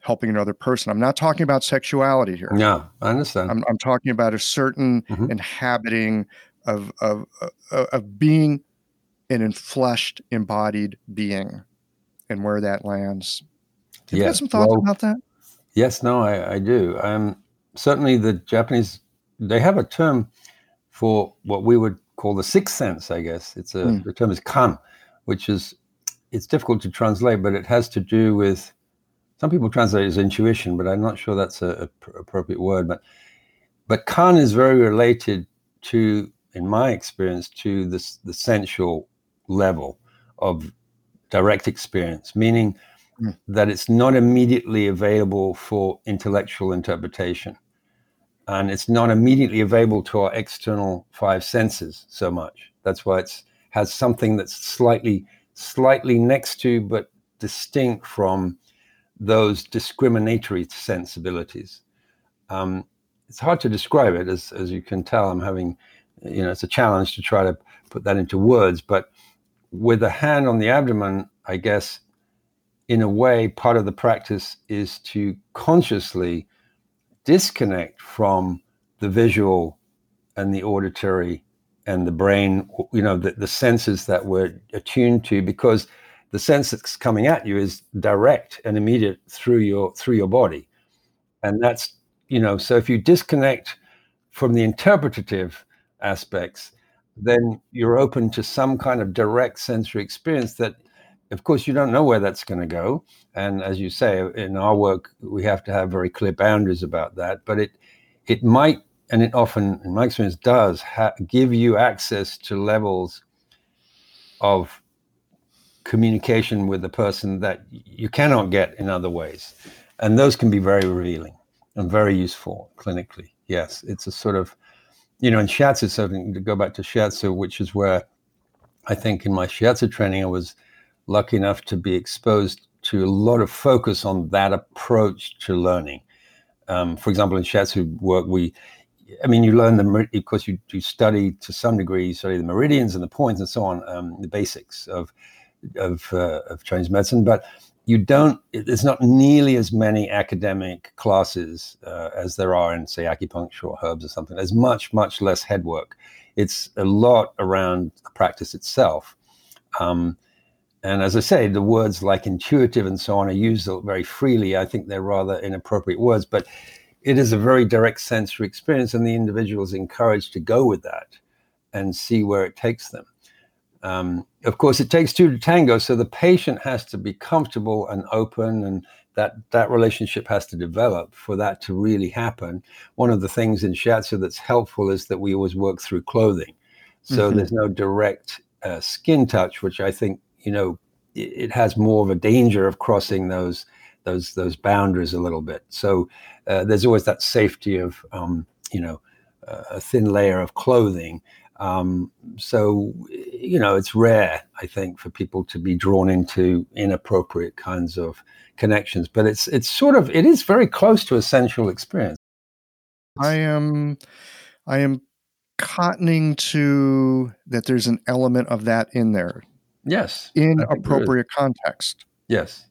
helping another person? I'm not talking about sexuality here. No i understand. I'm, I'm talking about a certain mm-hmm. inhabiting of, of, of, of being an enfleshed embodied being and where that lands do you have some thoughts well, about that? Yes, no, I, I do. Um, certainly, the Japanese they have a term for what we would call the sixth sense. I guess it's a mm. the term is kan, which is it's difficult to translate, but it has to do with some people translate it as intuition, but I'm not sure that's a, a appropriate word. But but kan is very related to, in my experience, to this the sensual level of direct experience, meaning mm. that it's not immediately available for intellectual interpretation. And it's not immediately available to our external five senses so much. That's why it has something that's slightly, slightly next to, but distinct from those discriminatory sensibilities. Um, it's hard to describe it, as, as you can tell. I'm having, you know, it's a challenge to try to put that into words. But with a hand on the abdomen, I guess in a way, part of the practice is to consciously disconnect from the visual and the auditory and the brain, you know, the, the senses that we're attuned to, because the sense that's coming at you is direct and immediate through your through your body. And that's, you know, so if you disconnect from the interpretative aspects, then you're open to some kind of direct sensory experience that of course, you don't know where that's going to go. And as you say, in our work, we have to have very clear boundaries about that. But it it might, and it often, in my experience, does ha- give you access to levels of communication with the person that you cannot get in other ways. And those can be very revealing and very useful clinically. Yes, it's a sort of, you know, in shiatsu, something to go back to shiatsu, which is where I think in my shiatsu training, I was lucky enough to be exposed to a lot of focus on that approach to learning. Um, for example, in shiatsu work, we, I mean, you learn the, of course, you, you study to some degree, you study the meridians and the points and so on, um, the basics of, of, uh, of Chinese medicine, but you don't, there's not nearly as many academic classes uh, as there are in, say, acupuncture or herbs or something. There's much, much less headwork. It's a lot around the practice itself. Um, and as I say, the words like intuitive and so on are used very freely. I think they're rather inappropriate words, but it is a very direct sensory experience, and the individual is encouraged to go with that and see where it takes them. Um, of course, it takes two to tango, so the patient has to be comfortable and open, and that that relationship has to develop for that to really happen. One of the things in shiatsu that's helpful is that we always work through clothing, so mm-hmm. there's no direct uh, skin touch, which I think you know it, it, has more of a danger of crossing those those those boundaries a little bit. So uh, there's always that safety of um, you know uh, a thin layer of clothing. Um, so you know it's rare, I think, for people to be drawn into inappropriate kinds of connections. But it's it's sort of it is very close to a sensual experience. I am I am cottoning to that there's an element of that in there Yes. In appropriate context. Yes.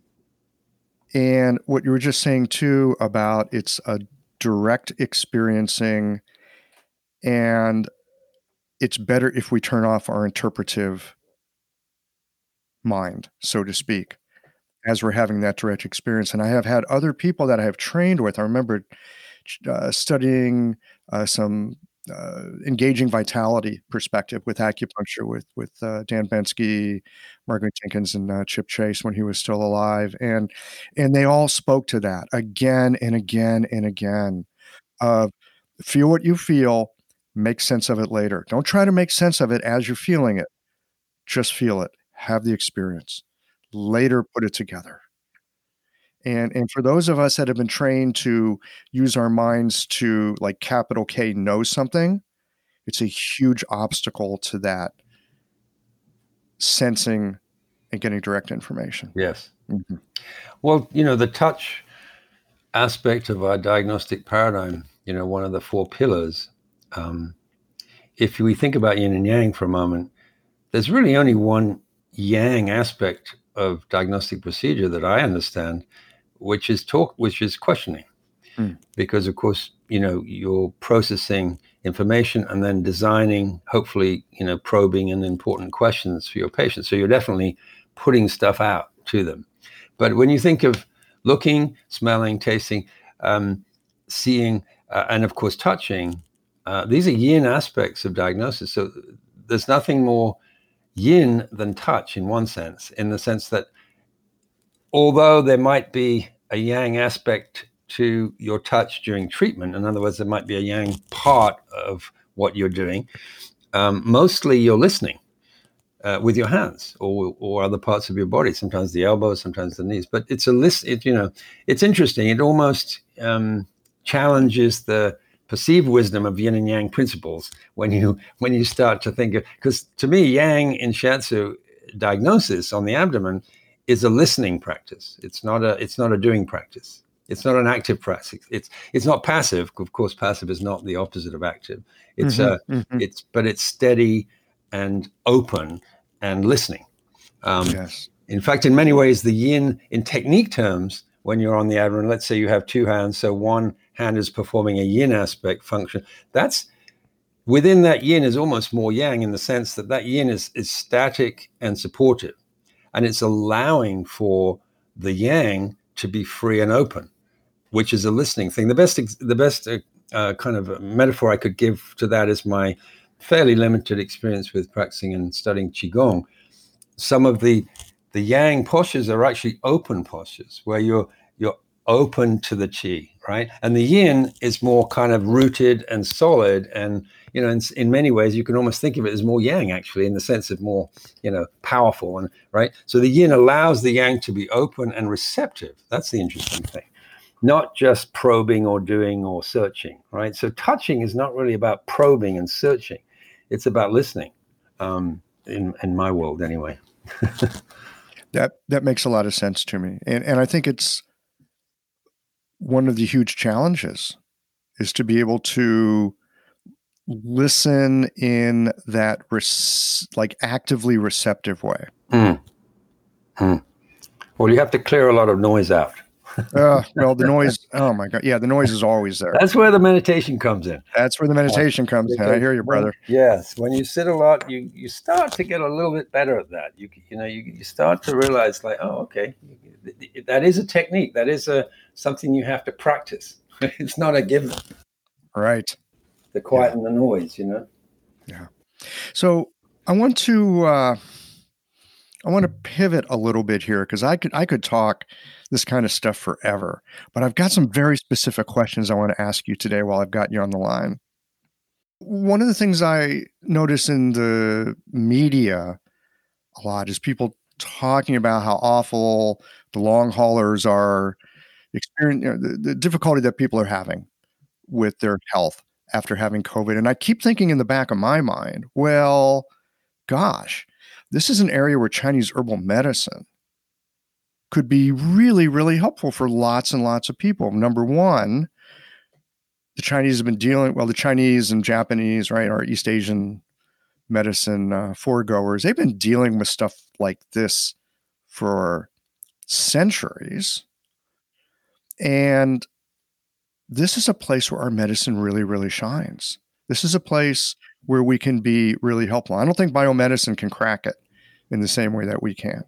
And what you were just saying too about it's a direct experiencing and it's better if we turn off our interpretive mind, so to speak, as we're having that direct experience. And I have had other people that I have trained with. I remember uh, studying uh, some uh, engaging vitality perspective with acupuncture with with uh, Dan Bensky, Margaret Jenkins, and uh, Chip Chace when he was still alive, and and they all spoke to that again and again and again. Of feel what you feel, make sense of it later. Don't try to make sense of it as you're feeling it. Just feel it. Have the experience. Later, put it together. And and for those of us that have been trained to use our minds to like capital K know something, it's a huge obstacle to that sensing and getting direct information. Yes. Mm-hmm. Well, you know, the touch aspect of our diagnostic paradigm, you know, one of the four pillars. Um, if we think about yin and yang for a moment, there's really only one yang aspect of diagnostic procedure that I understand, which is talk, which is questioning, mm. because of course you know you're processing information and then designing, hopefully you know probing and important questions for your patients. So you're definitely putting stuff out to them. But when you think of looking, smelling, tasting, um, seeing, uh, and of course touching, uh, these are yin aspects of diagnosis. So there's nothing more yin than touch in one sense, in the sense that although there might be a yang aspect to your touch during treatment, in other words, there might be a yang part of what you're doing, um, mostly you're listening. Uh, with your hands or or other parts of your body. Sometimes the elbows, sometimes the knees. But it's a list. It you know, it's interesting. It almost um, challenges the perceived wisdom of yin and yang principles when you when you start to think of because to me yang in shiatsu diagnosis on the abdomen is a listening practice. It's not a it's not a doing practice. It's not an active practice. It's it's not passive. Of course, passive is not the opposite of active. It's mm-hmm, uh, mm-hmm. it's but it's steady and open and listening. Um, yes. In fact, in many ways, the yin in technique terms, when you're on the abdomen, let's say you have two hands, so one hand is performing a yin aspect function. That's within that yin is almost more yang in the sense that that yin is is static and supportive and it's allowing for the yang to be free and open, which is a listening thing. The best, the best uh, uh, kind of metaphor I could give to that is my fairly limited experience with practicing and studying qigong. Some of the the yang postures are actually open postures where you're you're open to the chi, right? And the yin is more kind of rooted and solid. And, you know, in, in, many ways, you can almost think of it as more yang, actually, in the sense of more, you know, powerful. And, right? So the yin allows the yang to be open and receptive. That's the interesting thing. Not just probing or doing or searching, right? So touching is not really about probing and searching, it's about listening, um, in, in my world, anyway. that that makes a lot of sense to me, and and I think it's one of the huge challenges is to be able to listen in that res- like actively receptive way. Mm. Mm. Well, you have to clear a lot of noise out. uh, well, the noise. Oh my god, yeah, the noise is always there. That's where the meditation comes in. That's where the meditation comes in. I hear you, brother. When, yes, when you sit a lot, you you start to get a little bit better at that. You you know you, you start to realize like, oh, okay, that is a technique. That is a something you have to practice. it's not a given. Right. The quiet yeah. and the noise, you know. Yeah. So I want to uh, I want to pivot a little bit here because I could I could talk this kind of stuff forever, but I've got some very specific questions I want to ask you today while I've got you on the line. One of the things I notice in the media a lot is people talking about how awful the long haulers are experiencing you know, the, the difficulty that people are having with their health after having COVID. And I keep thinking in the back of my mind, well, gosh, this is an area where Chinese herbal medicine could be really, really helpful for lots and lots of people. Number one, the Chinese have been dealing, well, the Chinese and Japanese, right, our East Asian medicine uh, foregoers, they've been dealing with stuff like this for centuries. And this is a place where our medicine really, really shines. This is a place where we can be really helpful. I don't think biomedicine can crack it in the same way that we can.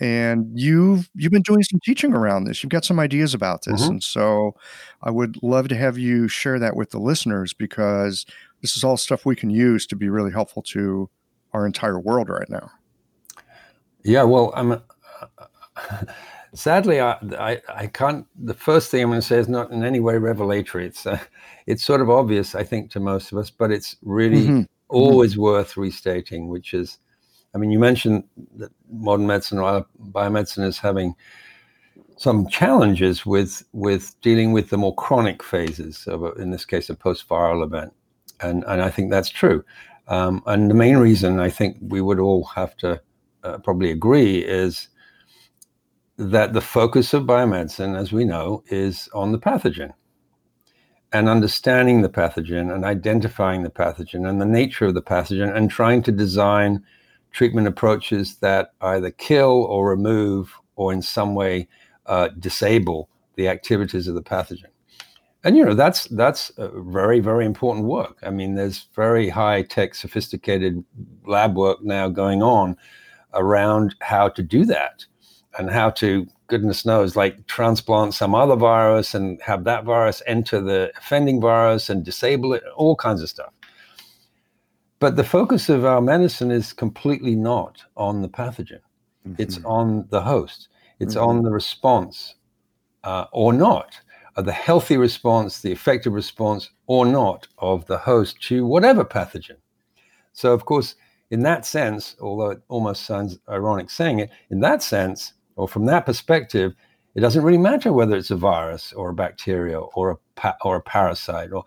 And you've you've been doing some teaching around this. You've got some ideas about this, mm-hmm. and so I would love to have you share that with the listeners because this is all stuff we can use to be really helpful to our entire world right now. Yeah, well, I'm sadly, I, I, I, can't. The first thing I'm going to say is not in any way revelatory. It's uh, it's sort of obvious, I think, to most of us, but it's really mm-hmm. mm-hmm. always mm-hmm. worth restating. Which is, I mean, you mentioned that modern medicine or biomedicine is having some challenges with with dealing with the more chronic phases of, a, in this case, a post-viral event, and and I think that's true. Um, and the main reason I think we would all have to uh, probably agree is that the focus of biomedicine, as we know, is on the pathogen and understanding the pathogen and identifying the pathogen and the nature of the pathogen and trying to design treatment approaches that either kill or remove or in some way uh, disable the activities of the pathogen. And you know that's that's very very important work. I mean, there's very high tech, sophisticated lab work now going on around how to do that and how to goodness knows like transplant some other virus and have that virus enter the offending virus and disable it all kinds of stuff but the focus of our medicine is completely not on the pathogen mm-hmm. it's on the host it's mm-hmm. on the response uh, or not uh, the healthy response the effective response or not of the host to whatever pathogen so of course in that sense although it almost sounds ironic saying it in that sense or from that perspective, it doesn't really matter whether it's a virus or a bacteria or a pa- or a parasite, or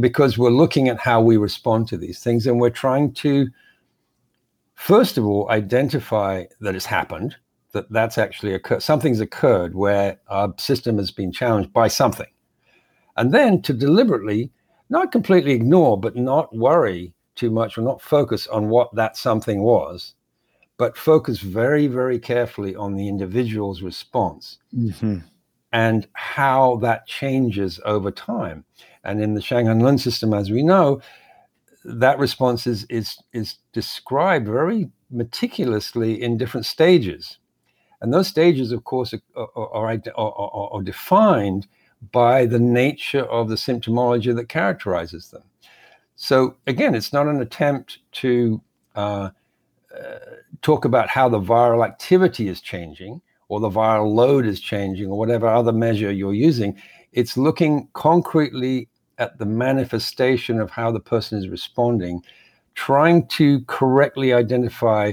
because we're looking at how we respond to these things, and we're trying to, first of all, identify that it's happened, that that's actually occurred, something's occurred where our system has been challenged by something, and then to deliberately, not completely ignore, but not worry too much or not focus on what that something was, but focus very, very carefully on the individual's response mm-hmm. and how that changes over time. And in the Shanghan Lun system, as we know, that response is, is, is described very meticulously in different stages. And those stages, of course, are, are, are, are defined by the nature of the symptomology that characterizes them. So, again, it's not an attempt to uh, uh, talk about how the viral activity is changing or the viral load is changing or whatever other measure you're using. It's looking concretely at the manifestation of how the person is responding, trying to correctly identify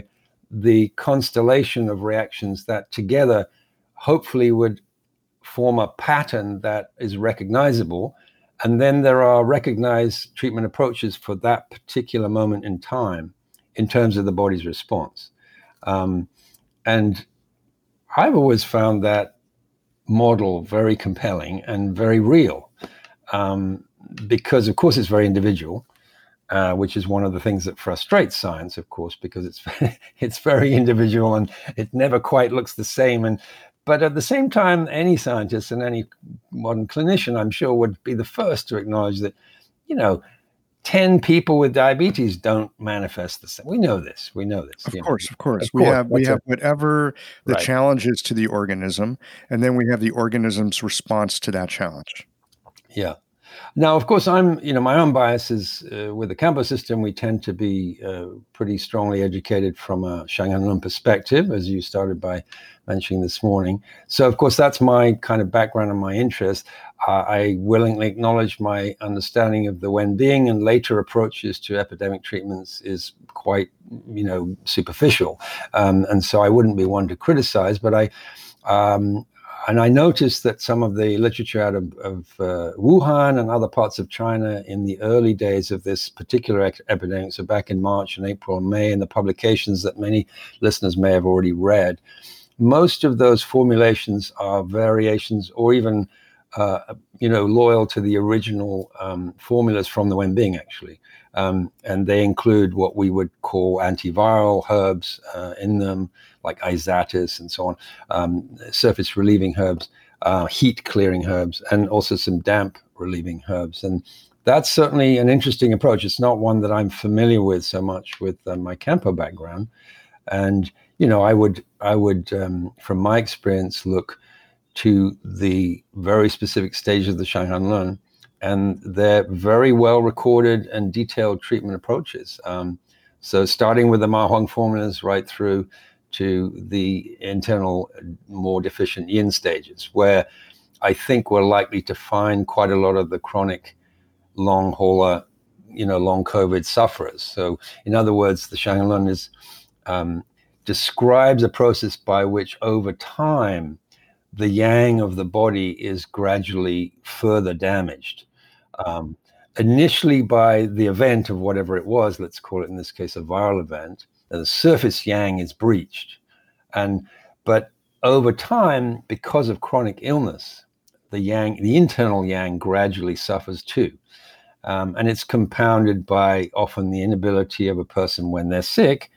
the constellation of reactions that together hopefully would form a pattern that is recognizable. And then there are recognized treatment approaches for that particular moment in time in terms of the body's response. Um, and I've always found that model very compelling and very real um, because, of course, it's very individual. Uh, which is one of the things that frustrates science, of course, because it's it's very individual and it never quite looks the same. And but at the same time, any scientist and any modern clinician, I'm sure, would be the first to acknowledge that, you know, 10 people with diabetes don't manifest the same. We know this. We know this. Of course, know. of course. Of we course. have we have whatever the right. challenge is to the organism, and then we have the organism's response to that challenge. Yeah. Now, of course, I'm, you know, my own bias is uh, with the Kampo system, we tend to be uh, pretty strongly educated from a Shanghan perspective, as you started by mentioning this morning. So, of course, that's my kind of background and my interest. Uh, I willingly acknowledge my understanding of the Wenbing and later approaches to epidemic treatments is quite, you know, superficial. Um, and so I wouldn't be one to criticize, but I, um, and I noticed that some of the literature out of, of uh, Wuhan and other parts of China in the early days of this particular epidemic, so back in March and April and May, in the publications that many listeners may have already read, most of those formulations are variations or even uh, you know loyal to the original um, formulas from the Wenbing actually, um, and they include what we would call antiviral herbs uh, in them like isatis and so on, um, surface relieving herbs, uh, heat clearing herbs, and also some damp relieving herbs. And that's certainly an interesting approach. It's not one that I'm familiar with so much with uh, my Kampo background. And you know, I would I would um, from my experience look to the very specific stage of the Shanghan Lun, and they're very well recorded and detailed treatment approaches. Um, so starting with the Ma Huang formulas right through to the internal, more deficient yin stages, where I think we're likely to find quite a lot of the chronic long hauler, you know, long COVID sufferers. So, in other words, the Shanghan Lun is um, describes a process by which, over time, the yang of the body is gradually further damaged. Um, initially, by the event of whatever it was, let's call it in this case a viral event, the surface yang is breached. And but over time, because of chronic illness, the yang, the internal yang gradually suffers too. Um, and it's compounded by often the inability of a person when they're sick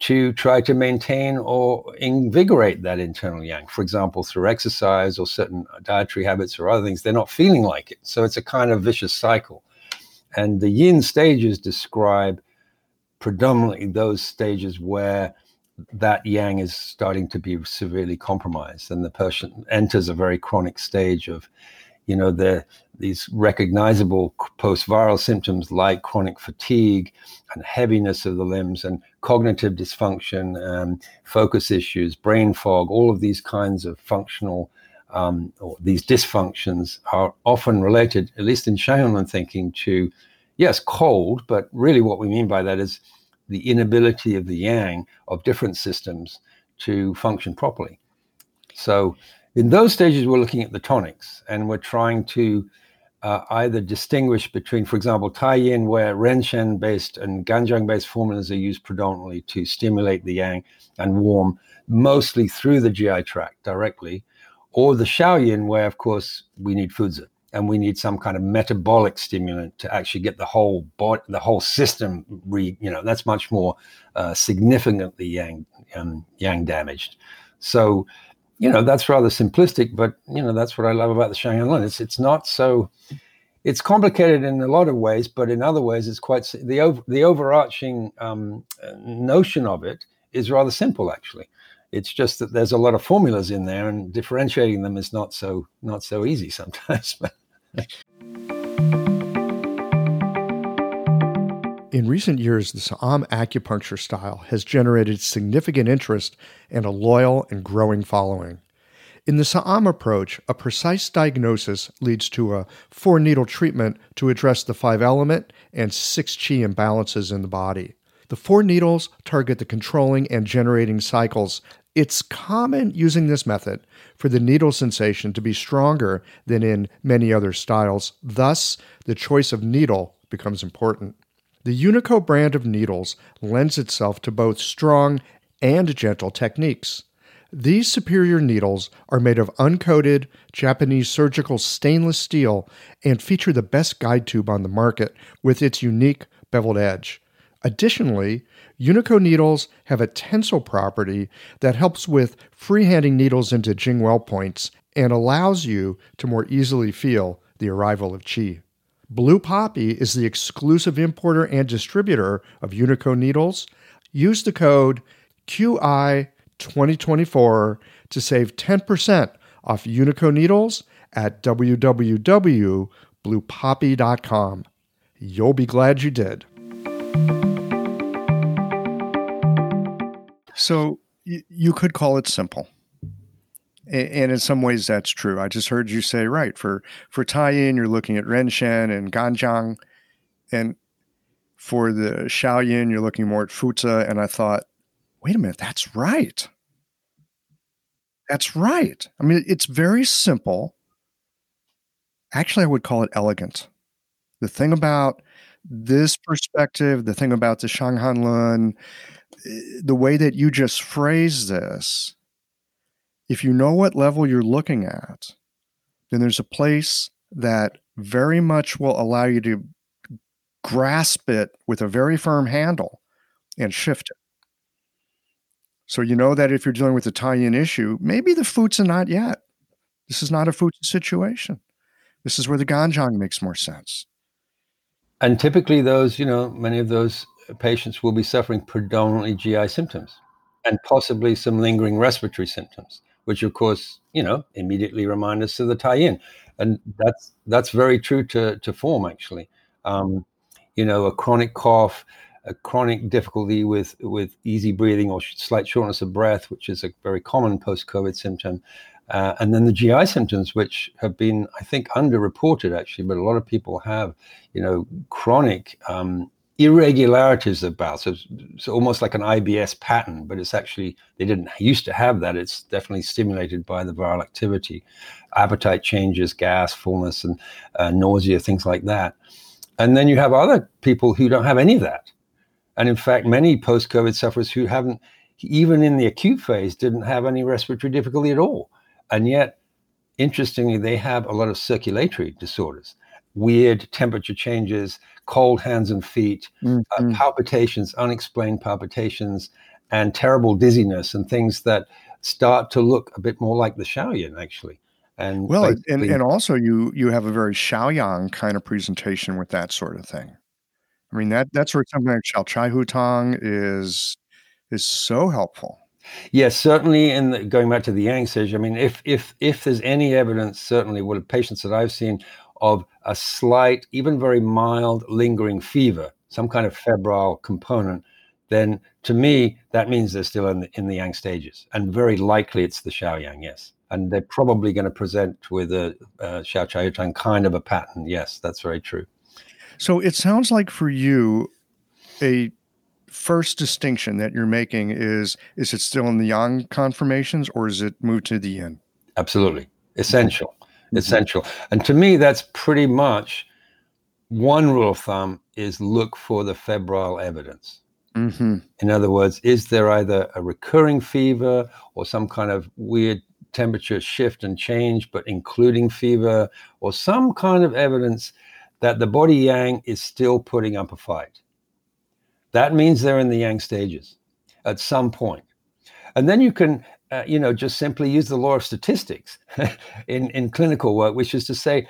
to try to maintain or invigorate that internal yang. For example, through exercise or certain dietary habits or other things, they're not feeling like it. So it's a kind of vicious cycle. And the yin stages describe predominantly those stages where that yang is starting to be severely compromised and the person enters a very chronic stage of you know the these recognizable post-viral symptoms like chronic fatigue and heaviness of the limbs and cognitive dysfunction um, focus issues brain fog all of these kinds of functional um, or these dysfunctions are often related at least in Shanghan thinking to yes, cold, but really what we mean by that is the inability of the yang of different systems to function properly. So, in those stages, we're looking at the tonics and we're trying to uh, either distinguish between, for example, Tai Yin, where Renshen based and Ganjiang based formulas are used predominantly to stimulate the yang and warm, mostly through the GI tract directly, or the Shaoyin, where, of course, we need Fuzi and we need some kind of metabolic stimulant to actually get the whole body, the whole system re, you know, that's much more uh, significantly yang, um, yang damaged. So, you know, that's rather simplistic, but you know, that's what I love about the Shanghan Lun. It's it's not so, it's complicated in a lot of ways, but in other ways, it's quite the over, the overarching um, notion of it is rather simple, actually. It's just that there's a lot of formulas in there, and differentiating them is not so not so easy sometimes. In recent years, the Sa'am acupuncture style has generated significant interest and a loyal and growing following. In the Sa'am approach, a precise diagnosis leads to a four needle treatment to address the five element and six chi imbalances in the body. The four needles target the controlling and generating cycles. It's common using this method for the needle sensation to be stronger than in many other styles. Thus, the choice of needle becomes important. The Unico brand of needles lends itself to both strong and gentle techniques. These superior needles are made of uncoated Japanese surgical stainless steel and feature the best guide tube on the market with its unique beveled edge. Additionally, Unico needles have a tensile property that helps with freehanding needles into Jingwell points and allows you to more easily feel the arrival of chi. Blue Poppy is the exclusive importer and distributor of Unico needles. Use the code QI2024 to save 10% off Unico needles at www.bluepoppy.com. You'll be glad you did. So you could call it simple and in some ways that's true. I just heard you say right for for Taiyin you're looking at Renshen and Ganjiang, and for the Shaoyin you're looking more at Fuzi. And I thought, wait a minute, that's right. That's right. I mean, it's very simple. Actually, I would call it elegant. The thing about this perspective, the thing about the Shanghan Lun, eh, the way that you just phrase this if you know what level you're looking at, then there's a place that very much will allow you to grasp it with a very firm handle and shift it. So you know that if you're dealing with a Taiyin issue, maybe the Fuzi not yet. This is not a Fuzi situation. This is where the Ganjiang makes more sense. And typically those, you know, many of those patients will be suffering predominantly GI symptoms and possibly some lingering respiratory symptoms which of course, you know, immediately remind us of the Taiyin, And that's that's very true to, to form actually. Um, you know, a chronic cough, a chronic difficulty with with easy breathing or slight shortness of breath, which is a very common post-COVID symptom, uh, and then the GI symptoms, which have been, I think, underreported actually, but a lot of people have, you know, chronic um, irregularities about. So it's almost like an IBS pattern, but it's actually, they didn't used to have that. It's definitely stimulated by the viral activity, appetite changes, gas, fullness, and uh, nausea, things like that. And then you have other people who don't have any of that. And in fact, many post COVID sufferers who haven't, even in the acute phase, didn't have any respiratory difficulty at all. And yet, interestingly, they have a lot of circulatory disorders weird temperature changes, cold hands and feet, uh, mm-hmm. uh, palpitations, unexplained palpitations, and terrible dizziness, and things that start to look a bit more like the Shaoyin, actually. And well, and, and also you you have a very Shaoyang kind of presentation with that sort of thing. I mean that that's where something like Shao Chai Hu Tang is is so helpful. Yes, certainly. In the, going back to the Yang stage, I mean, if if if there's any evidence, certainly, what patients that I've seen of a slight, even very mild, lingering fever, some kind of febrile component, then to me that means they're still in the, in the yang stages, and very likely it's the Shaoyang, yes. And they're probably going to present with a, a Xiao Chai Tang kind of a pattern. Yes, that's very true. So it sounds like for you, a first distinction that you're making is is it still in the yang conformations or is it moved to the yin? Absolutely essential. Mm-hmm. essential. And to me, that's pretty much one rule of thumb is look for the febrile evidence. Mm-hmm. In other words, is there either a recurring fever or some kind of weird temperature shift and change, but including fever, or some kind of evidence that the body yang is still putting up a fight? That means they're in the yang stages at some point. And then you can uh, you know, just simply use the law of statistics in, in clinical work, which is to say,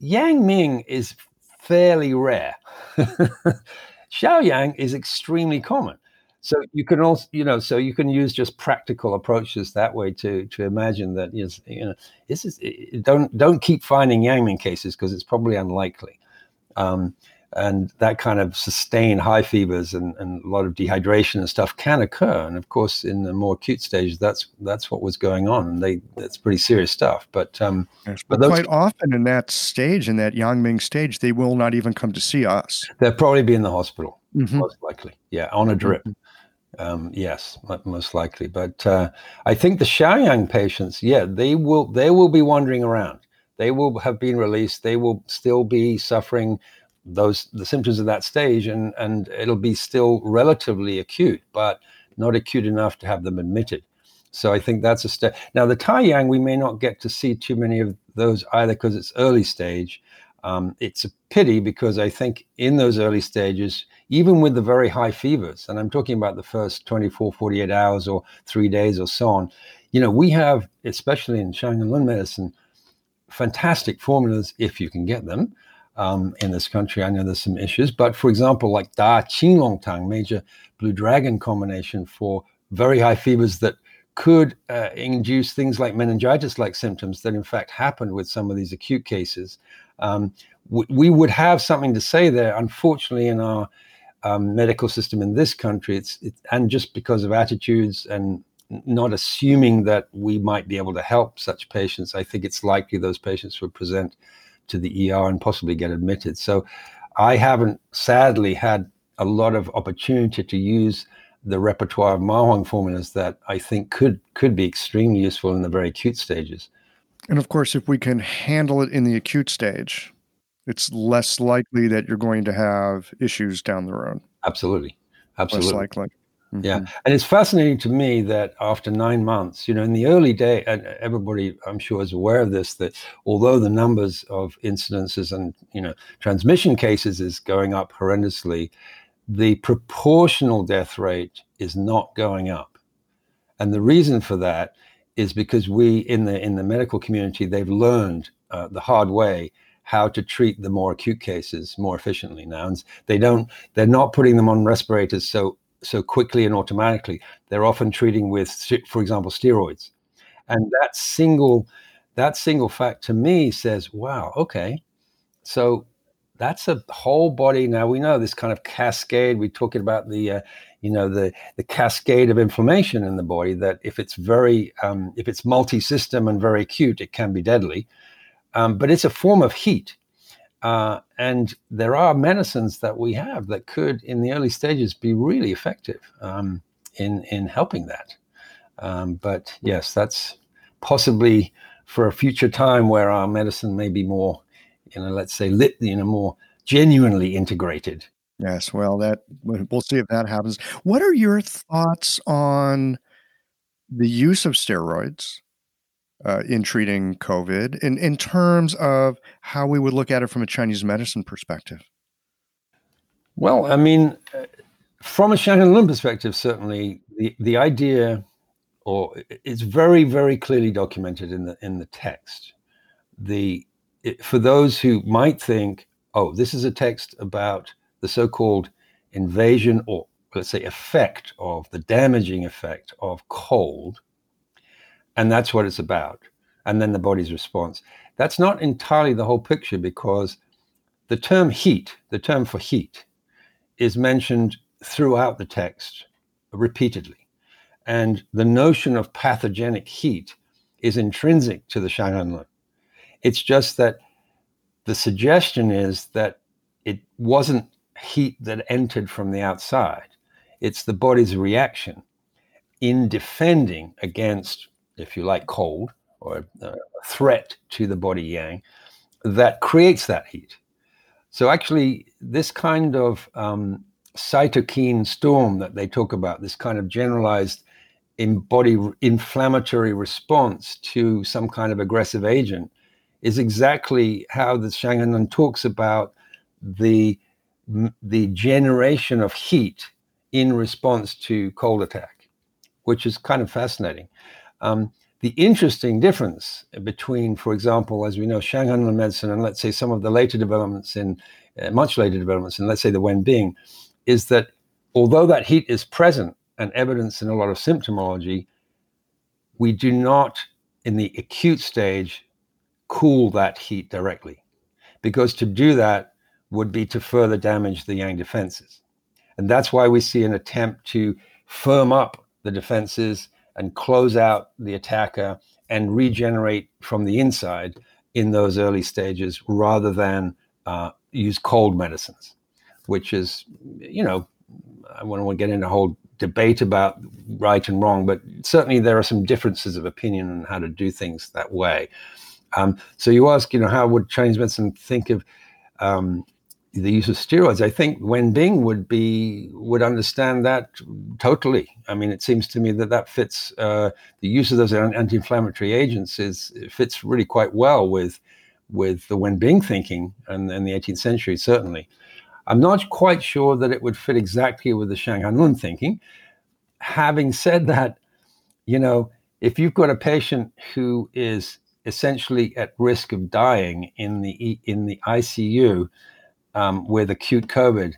Yang Ming is fairly rare. Shaoyang is extremely common. So you can also, you know, so you can use just practical approaches that way to to imagine that you know, this is don't don't keep finding Yang Ming cases because it's probably unlikely. Um, and that kind of sustained high fevers and, and a lot of dehydration and stuff can occur. And of course, in the more acute stages, that's that's what was going on, and they that's pretty serious stuff. But um, yes, but, but those, quite often in that stage, in that Yang-Ming stage, they will not even come to see us. They'll probably be in the hospital, mm-hmm. most likely. Yeah, on a drip. Mm-hmm. Um, yes, most likely. But uh, I think the Shaoyang patients, yeah, they will they will be wandering around. They will have been released. They will still be suffering those the symptoms of that stage, and and it'll be still relatively acute, but not acute enough to have them admitted. So I think that's a step. Now the Taiyang, we may not get to see too many of those either because it's early stage. Um, it's a pity because I think in those early stages, even with the very high fevers, and I'm talking about the first 24, 48 hours or three days or so on, you know, we have, especially in Shanghan Lun medicine, fantastic formulas if you can get them um, in this country. I know there's some issues, but for example, like Da Qing Long Tang, major blue dragon combination for very high fevers that could uh, induce things like meningitis like symptoms that in fact happened with some of these acute cases. Um, we, we would have something to say there. Unfortunately, in our um, medical system in this country, it's, it, and just because of attitudes and not assuming that we might be able to help such patients, I think it's likely those patients would present to the ER and possibly get admitted. So I haven't sadly had a lot of opportunity to use the repertoire of Ma Huang formulas that I think could could be extremely useful in the very acute stages. And of course, if we can handle it in the acute stage, it's less likely that you're going to have issues down the road. Absolutely. Absolutely. Less likely. Mm-hmm. Yeah. And it's fascinating to me that after nine months, you know, in the early day, and everybody I'm sure is aware of this, that although the numbers of incidences and, you know, transmission cases is going up horrendously, the proportional death rate is not going up. And the reason for that is because we in the in the medical community they've learned uh, the hard way how to treat the more acute cases more efficiently now and they don't they're not putting them on respirators so so quickly and automatically. They're often treating with, for example, steroids, and that single that single fact to me says, "Wow, okay, so." That's a whole body. Now we know this kind of cascade. We're talking about the, uh, you know, the the cascade of inflammation in the body. That if it's very, um, if it's multi-system and very acute, it can be deadly. Um, but it's a form of heat uh, and there are medicines that we have that could, in the early stages, be really effective um, in in helping that. Um, but yes, that's possibly for a future time where our medicine may be more, you know, let's say, lit, you know, more genuinely integrated. Yes, well, that we'll see if that happens. What are your thoughts on the use of steroids uh, in treating COVID in, in terms of how we would look at it from a Chinese medicine perspective? Well, I mean, uh, from a Shanghan Lun perspective, certainly the, the idea, or it's very, very clearly documented in the in the text. The it, for those who might think, oh, this is a text about the so-called invasion or let's say effect of the damaging effect of cold and that's what it's about. And then the body's response. That's not entirely the whole picture because the term heat, the term for heat, is mentioned throughout the text repeatedly. And the notion of pathogenic heat is intrinsic to the Shanghan It's just that the suggestion is that it wasn't heat that entered from the outside. It's the body's reaction in defending against if you like, cold or a threat to the body yang that creates that heat. So actually, this kind of um, cytokine storm that they talk about, this kind of generalized in body inflammatory response to some kind of aggressive agent, is exactly how the Shanghan talks about the the generation of heat in response to cold attack, which is kind of fascinating. Um, the interesting difference between, for example, as we know, Shanghan medicine and let's say some of the later developments in, uh, much later developments in, let's say, the Wenbing, is that although that heat is present and evidence in a lot of symptomology, we do not, in the acute stage, cool that heat directly. Because to do that, would be to further damage the yang defenses. And that's why we see an attempt to firm up the defenses and close out the attacker and regenerate from the inside in those early stages rather than uh, use cold medicines, which is, you know, I want to get into a whole debate about right and wrong, but certainly there are some differences of opinion on how to do things that way. Um, so you ask, you know, how would Chinese medicine think of um, the use of steroids. I think Wenbing would be would understand that totally. I mean, it seems to me that that fits uh, the use of those anti-inflammatory agents is fits really quite well with with the Wen Bing thinking and, and the 18th century certainly. I'm not quite sure that it would fit exactly with the Shanghan Lun thinking. Having said that, you know, if you've got a patient who is essentially at risk of dying in the in the ICU um, with acute COVID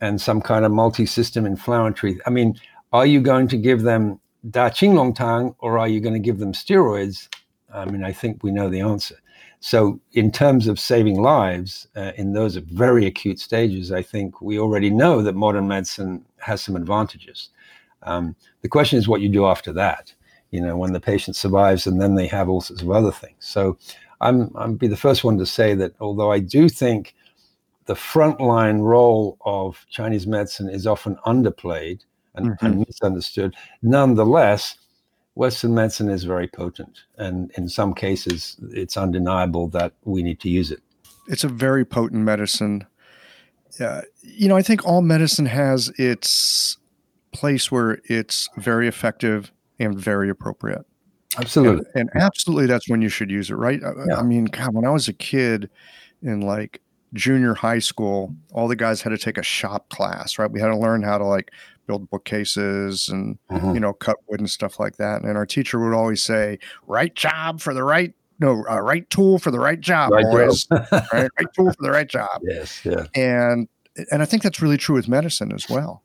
and some kind of multi-system inflammatory. I mean, are you going to give them Da Qing Long Tang or are you going to give them steroids? I mean, I think we know the answer. So, in terms of saving lives uh, in those very acute stages, I think we already know that modern medicine has some advantages. Um, the question is what you do after that. You know, when the patient survives and then they have all sorts of other things. So, I'm I'm be the first one to say that although I do think the frontline role of Chinese medicine is often underplayed and, mm-hmm. and, misunderstood. Nonetheless, Western medicine is very potent, and in some cases, it's undeniable that we need to use it. It's a very potent medicine. Uh, you know, I think all medicine has its place where it's very effective and very appropriate. Absolutely. And, and absolutely, that's when you should use it, right? Yeah. I mean, God, when I was a kid in like junior high school, all the guys had to take a shop class, right? We had to learn how to like build bookcases and mm-hmm. you know cut wood and stuff like that. And our teacher would always say, "Right job for the right." No, uh, right tool for the right job, right boys. right, right tool for the right job. Yes, yeah. And and I think that's really true with medicine as well.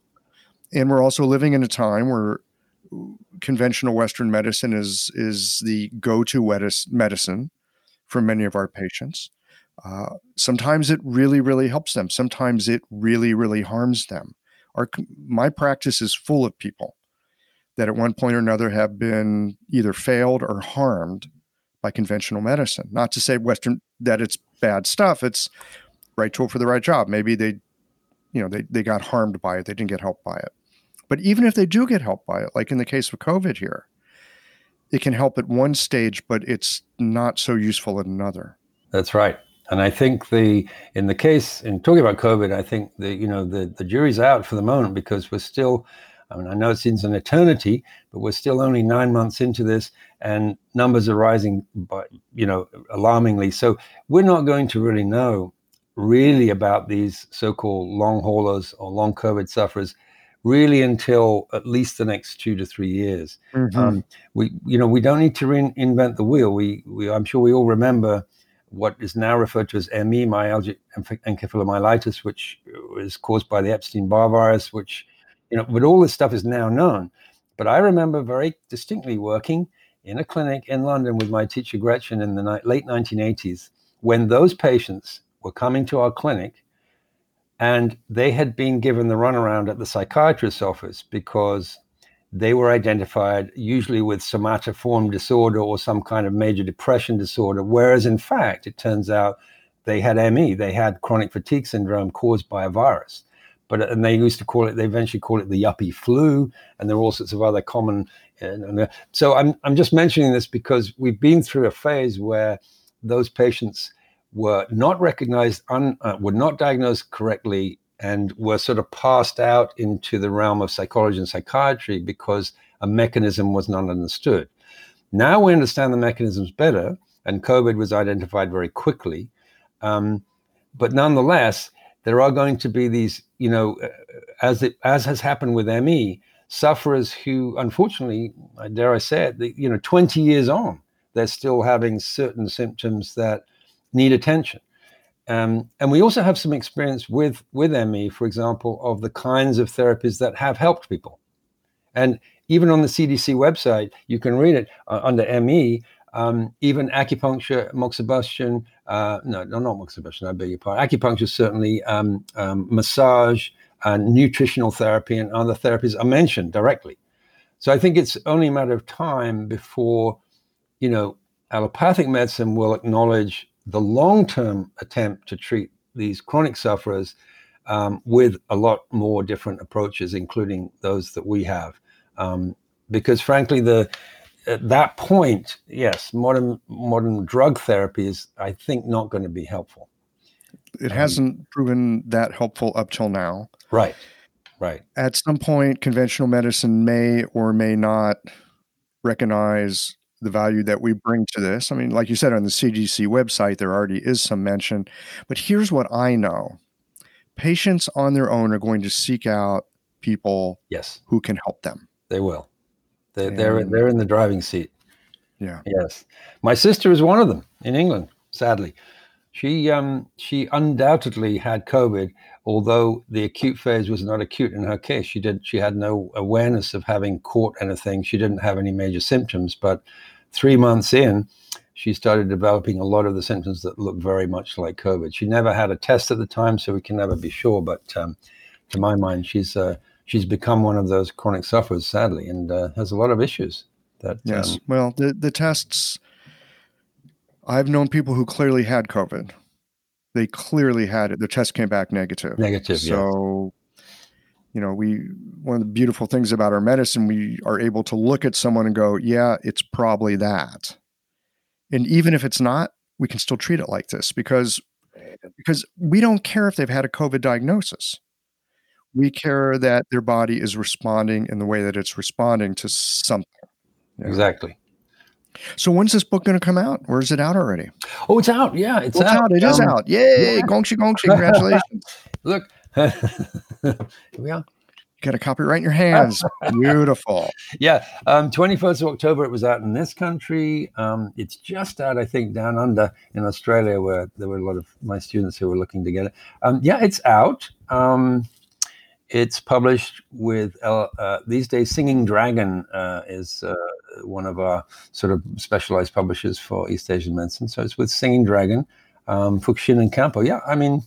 And we're also living in a time where conventional Western medicine is is the go-to medicine for many of our patients. Uh, sometimes it really, really helps them. Sometimes it really, really harms them. Our, my practice is full of people that at one point or another have been either failed or harmed by conventional medicine. Not to say Western that it's bad stuff. It's right tool for the right job. Maybe they, you know, they, they got harmed by it. They didn't get help by it. But even if they do get help by it, like in the case of COVID here, it can help at one stage, but it's not so useful at another. That's right. And I think the in the case in talking about COVID, I think the you know the the jury's out for the moment because we're still. I mean, I know it seems an eternity, but we're still only nine months into this, and numbers are rising, by you know, alarmingly. So we're not going to really know really about these so-called long haulers or long COVID sufferers really until at least the next two to three years. Mm-hmm. Um, we, you know, we don't need to reinvent the wheel. We, we, I'm sure we all remember what is now referred to as ME, myalgic encephalomyelitis, which is caused by the Epstein-Barr virus, which, you know, but all this stuff is now known. But I remember very distinctly working in a clinic in London with my teacher Gretchen in the ni- late 1980s when those patients were coming to our clinic and they had been given the runaround at the psychiatrist's office because they were identified usually with somatoform disorder or some kind of major depression disorder, whereas in fact, it turns out they had ME, they had chronic fatigue syndrome caused by a virus. But and they used to call it, they eventually called it the yuppie flu, and there are all sorts of other common. Uh, so I'm I'm just mentioning this because we've been through a phase where those patients were not recognized, un, uh, were not diagnosed correctly, and were sort of passed out into the realm of psychology and psychiatry because a mechanism was not understood. Now we understand the mechanisms better, and COVID was identified very quickly. Um, but nonetheless, there are going to be these, you know, uh, as it as has happened with ME, sufferers who, unfortunately, dare I say it, you know, 20 years on, they're still having certain symptoms that need attention. Um, and we also have some experience with with ME, for example, of the kinds of therapies that have helped people. And even on the CDC website, you can read it uh, under ME. Um, even acupuncture, moxibustion, uh, no, no, not moxibustion, I beg your pardon. Acupuncture, certainly, um, um, massage, and nutritional therapy, and other therapies are mentioned directly. So I think it's only a matter of time before, you know, allopathic medicine will acknowledge the long term attempt to treat these chronic sufferers um, with a lot more different approaches, including those that we have. Um, because frankly, the at that point, yes, modern modern drug therapy is, I think, not going to be helpful. It hasn't proven that helpful up till now. Right. Right. At some point, conventional medicine may or may not recognize the value that we bring to this. I mean, like you said on the CDC website, there already is some mention. But here's what I know patients on their own are going to seek out people yes. who can help them. They will. They, and, they're, they're in the driving seat. Yeah. Yes. My sister is one of them in England, sadly. She um, she undoubtedly had COVID, although the acute phase was not acute in her case. She did she had no awareness of having caught anything. She didn't have any major symptoms, but three months in, she started developing a lot of the symptoms that look very much like COVID. She never had a test at the time, so we can never be sure. But um, to my mind, she's uh, she's become one of those chronic sufferers, sadly, and uh, has a lot of issues. That yes, um, well, the the tests I've known people who clearly had COVID. They clearly had it. The test came back negative. Negative. So. You know, we one of the beautiful things about our medicine, we are able to look at someone and go, "Yeah, it's probably that." And even if it's not, we can still treat it like this because because we don't care if they've had a COVID diagnosis. We care that their body is responding in the way that it's responding to something. You know? Exactly. So when's this book going to come out? Or is it out already? Oh, it's out. Yeah, it's, it's out. out. It um, is out. Yay! Yeah. Gongxi gongxi. Congratulations. Look, here we are. Got a copyright in your hands. Beautiful. Yeah. Um, 21st of October, it was out in this country. Um, it's just out, I think, down under in Australia, where there were a lot of my students who were looking to get it. Um, yeah, it's out. Um, it's published with uh, uh, these days. Singing Dragon uh, is uh, one of our sort of specialized publishers for East Asian medicine. So it's with Singing Dragon, um, Fukushin and Kampo. Yeah, I mean,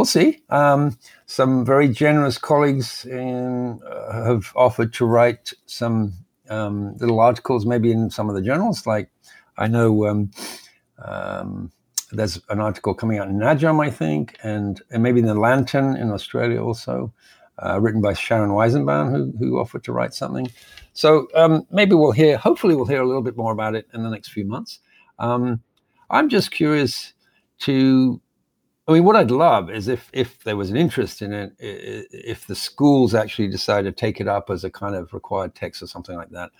we'll see. Um, some very generous colleagues in, uh, have offered to write some um, little articles, maybe in some of the journals. Like I know um, um, there's an article coming out in NAJOM, I think, and, and maybe in the Lantern in Australia also uh, written by Sharon Weizenbaum, who, who offered to write something. So um, maybe we'll hear, hopefully, we'll hear a little bit more about it in the next few months. Um, I'm just curious to, I mean, what I'd love is if if there was an interest in it, if the schools actually decide to take it up as a kind of required text or something like that,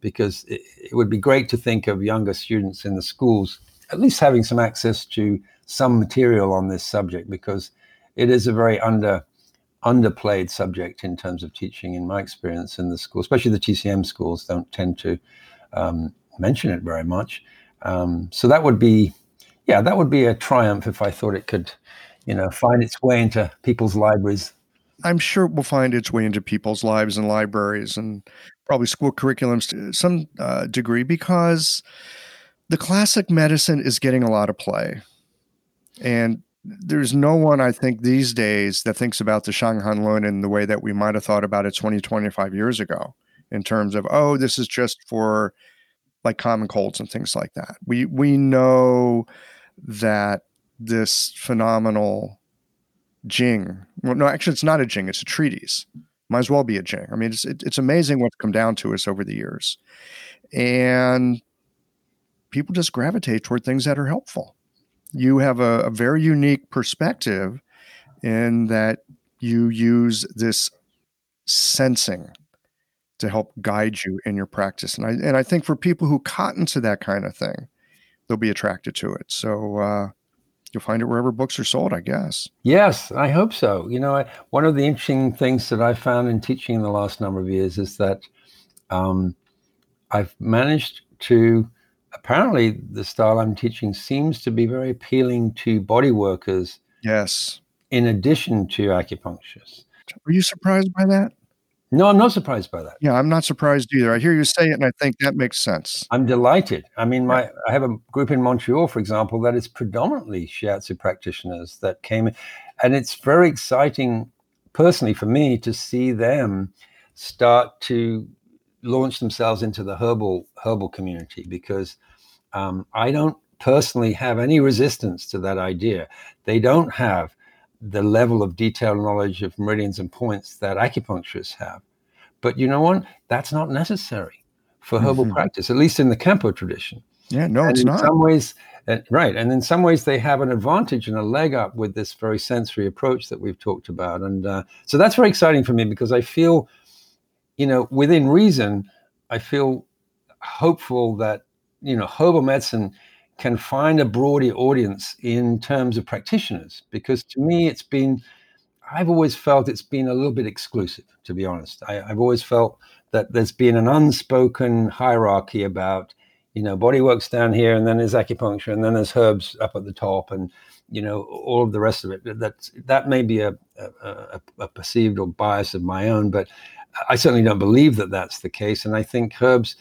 because it, it would be great to think of younger students in the schools at least having some access to some material on this subject because it is a very under underplayed subject in terms of teaching, in my experience in the school, especially the TCM schools don't tend to um, mention it very much. Um, so that would be, yeah, that would be a triumph if I thought it could, you know, find its way into people's libraries. I'm sure it will find its way into people's lives and libraries and probably school curriculums to some uh, degree because the classic medicine is getting a lot of play. And there's no one I think these days that thinks about the Shang Han Lun in the way that we might have thought about it 20, 25 years ago in terms of, oh, this is just for like common colds and things like that. We we know that this phenomenal Jing, well, no, actually, it's not a Jing, it's a treatise. Might as well be a Jing. I mean, it's it, it's amazing what's come down to us over the years, and people just gravitate toward things that are helpful you have a, a very unique perspective in that you use this sensing to help guide you in your practice. And I and I think for people who cotton to that kind of thing, they'll be attracted to it. So uh, you'll find it wherever books are sold, I guess. Yes, I hope so. You know, I, one of the interesting things that I found in teaching in the last number of years is that um, I've managed to apparently the style I'm teaching seems to be very appealing to body workers. Yes. In addition to acupuncturists. Were you surprised by that? No, I'm not surprised by that. Yeah, I'm not surprised either. I hear you say it, and I think that makes sense. I'm delighted. I mean, my I have a group in Montreal, for example, that is predominantly shiatsu practitioners that came in, and it's very exciting, personally for me, to see them start to launch themselves into the herbal herbal community because um, I don't personally have any resistance to that idea. They don't have the level of detailed knowledge of meridians and points that acupuncturists have. But you know what? That's not necessary for herbal mm-hmm. practice, at least in the Kampo tradition. Yeah, no, and it's in not. some ways, uh, right. And in some ways, they have an advantage and a leg up with this very sensory approach that we've talked about. And uh, so that's very exciting for me because I feel, you know, within reason, I feel hopeful that, you know, herbal medicine can find a broader audience in terms of practitioners because to me it's been i've always felt it's been a little bit exclusive to be honest. I, have always felt that there's been an unspoken hierarchy about you know body works down here and then there's acupuncture and then there's herbs up at the top and you know all of the rest of it. That that may be a, a, a perceived or bias of my own but i certainly don't believe that that's the case and i think herbs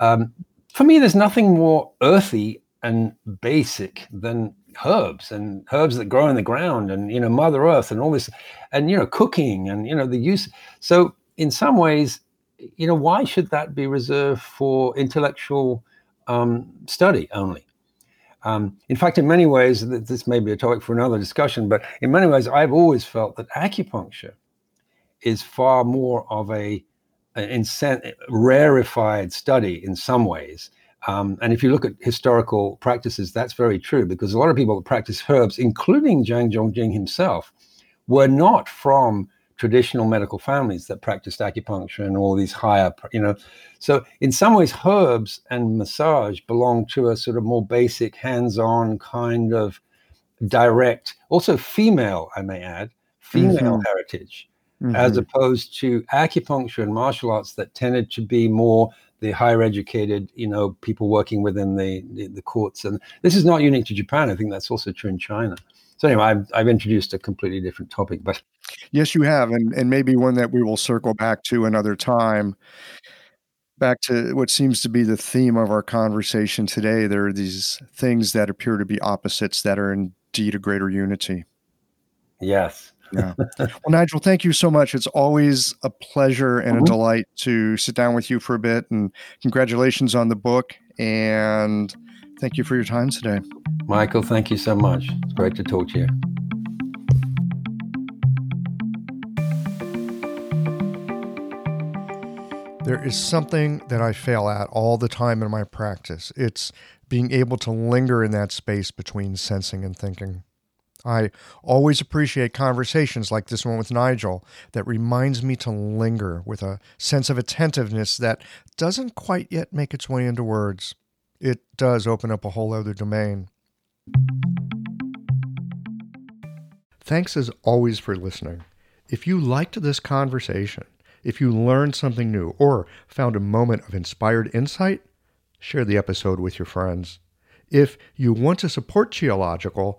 um, for me there's nothing more earthy and basic than herbs and herbs that grow in the ground and you know mother earth and all this and you know cooking and you know the use. So in some ways you know why should that be reserved for intellectual um, study only? Um, in fact in many ways this may be a topic for another discussion but in many ways i've always felt that acupuncture is far more of a an rarefied study in some ways um, and if you look at historical practices, that's very true because a lot of people that practice herbs, including Zhang Zhongjing himself, were not from traditional medical families that practiced acupuncture and all these higher, you know. So in some ways, herbs and massage belong to a sort of more basic, hands-on kind of direct, also female, I may add, female mm-hmm. heritage, mm-hmm. as opposed to acupuncture and martial arts that tended to be more the higher educated, you know, people working within the, the, the courts. And this is not unique to Japan. I think that's also true in China. So anyway, I've, I've introduced a completely different topic, but yes, you have, and and maybe one that we will circle back to another time. Back to what seems to be the theme of our conversation today. There are these things that appear to be opposites that are indeed a greater unity. Yes, yeah. Well, Nigel, thank you so much. It's always a pleasure and mm-hmm. a delight to sit down with you for a bit. And congratulations on the book. And thank you for your time today. Michael, thank you so much. It's great to talk to you. There is something that I fail at all the time in my practice. It's being able to linger in that space between sensing and thinking. I always appreciate conversations like this one with Nigel that reminds me to linger with a sense of attentiveness that doesn't quite yet make its way into words. It does open up a whole other domain. Thanks as always for listening. If you liked this conversation, if you learned something new or found a moment of inspired insight, share the episode with your friends. If you want to support Qiological,